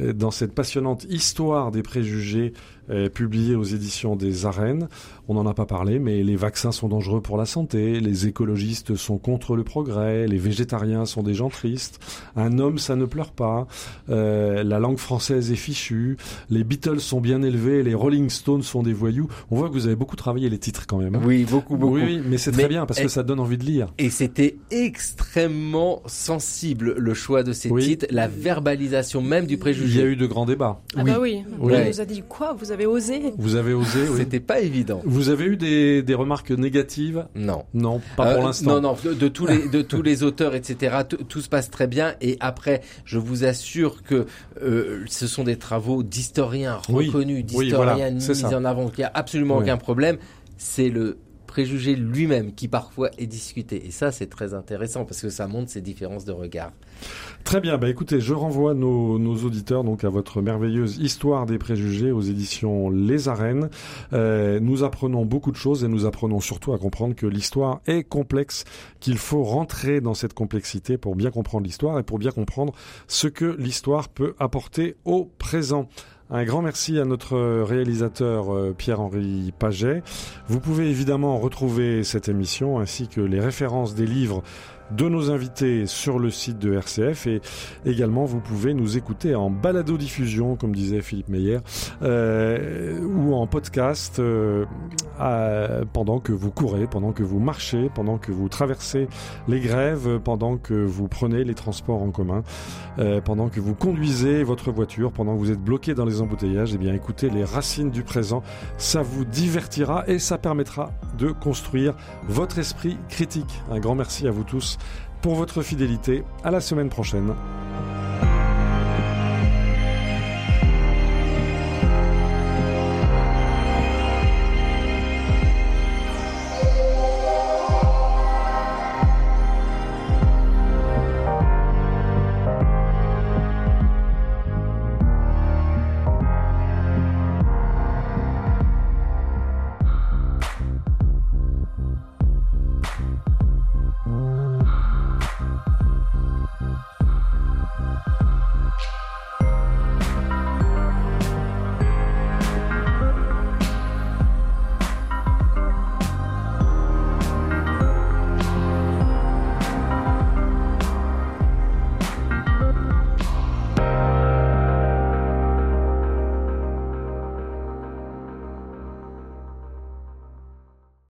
euh, dans cette passionnante histoire des préjugés euh, publiée aux éditions des Arènes. On n'en a pas parlé, mais les vaccins sont dangereux pour la santé, les écologistes sont contre le progrès, les végétariens sont des gens tristes, un homme ça ne pleure pas, euh, la langue française est fichue, les Beatles sont bien élevés, les Rolling Stones sont des voyous. On voit que vous avez beaucoup travaillé les titres quand même. Hein. Oui, beaucoup, beaucoup. Oui, mais c'est très bien parce que ça donne envie de lire. Et c'était extrêmement sensible le choix de ces titres, la verbalisation même du préjugé. Il y a eu de grands débats. Ah oui. bah oui. On nous a dit quoi Vous avez osé? Vous avez osé, oui. C'était pas évident. Vous avez eu des, des remarques négatives? Non. Non, pas pour euh, l'instant. Non, non, de, tous les de tous les auteurs, etc. Tout se passe très bien. Et après, je vous assure que euh, ce sont des travaux d'historiens reconnus, d'historiens mis en avant. Il n'y a absolument aucun problème. C'est le préjugé lui-même qui parfois est discuté. Et ça, c'est très intéressant parce que ça montre ces différences de regard. Très bien, bah écoutez, je renvoie nos, nos, auditeurs donc à votre merveilleuse histoire des préjugés aux éditions Les Arènes. Euh, nous apprenons beaucoup de choses et nous apprenons surtout à comprendre que l'histoire est complexe, qu'il faut rentrer dans cette complexité pour bien comprendre l'histoire et pour bien comprendre ce que l'histoire peut apporter au présent. Un grand merci à notre réalisateur euh, Pierre-Henri Paget. Vous pouvez évidemment retrouver cette émission ainsi que les références des livres de nos invités sur le site de RCF et également vous pouvez nous écouter en balado-diffusion, comme disait Philippe Meyer, euh, ou en podcast euh, pendant que vous courez, pendant que vous marchez, pendant que vous traversez les grèves, pendant que vous prenez les transports en commun, euh, pendant que vous conduisez votre voiture, pendant que vous êtes bloqué dans les embouteillages. Eh bien, écoutez les racines du présent, ça vous divertira et ça permettra de construire votre esprit critique. Un grand merci à vous tous pour votre fidélité. À la semaine prochaine.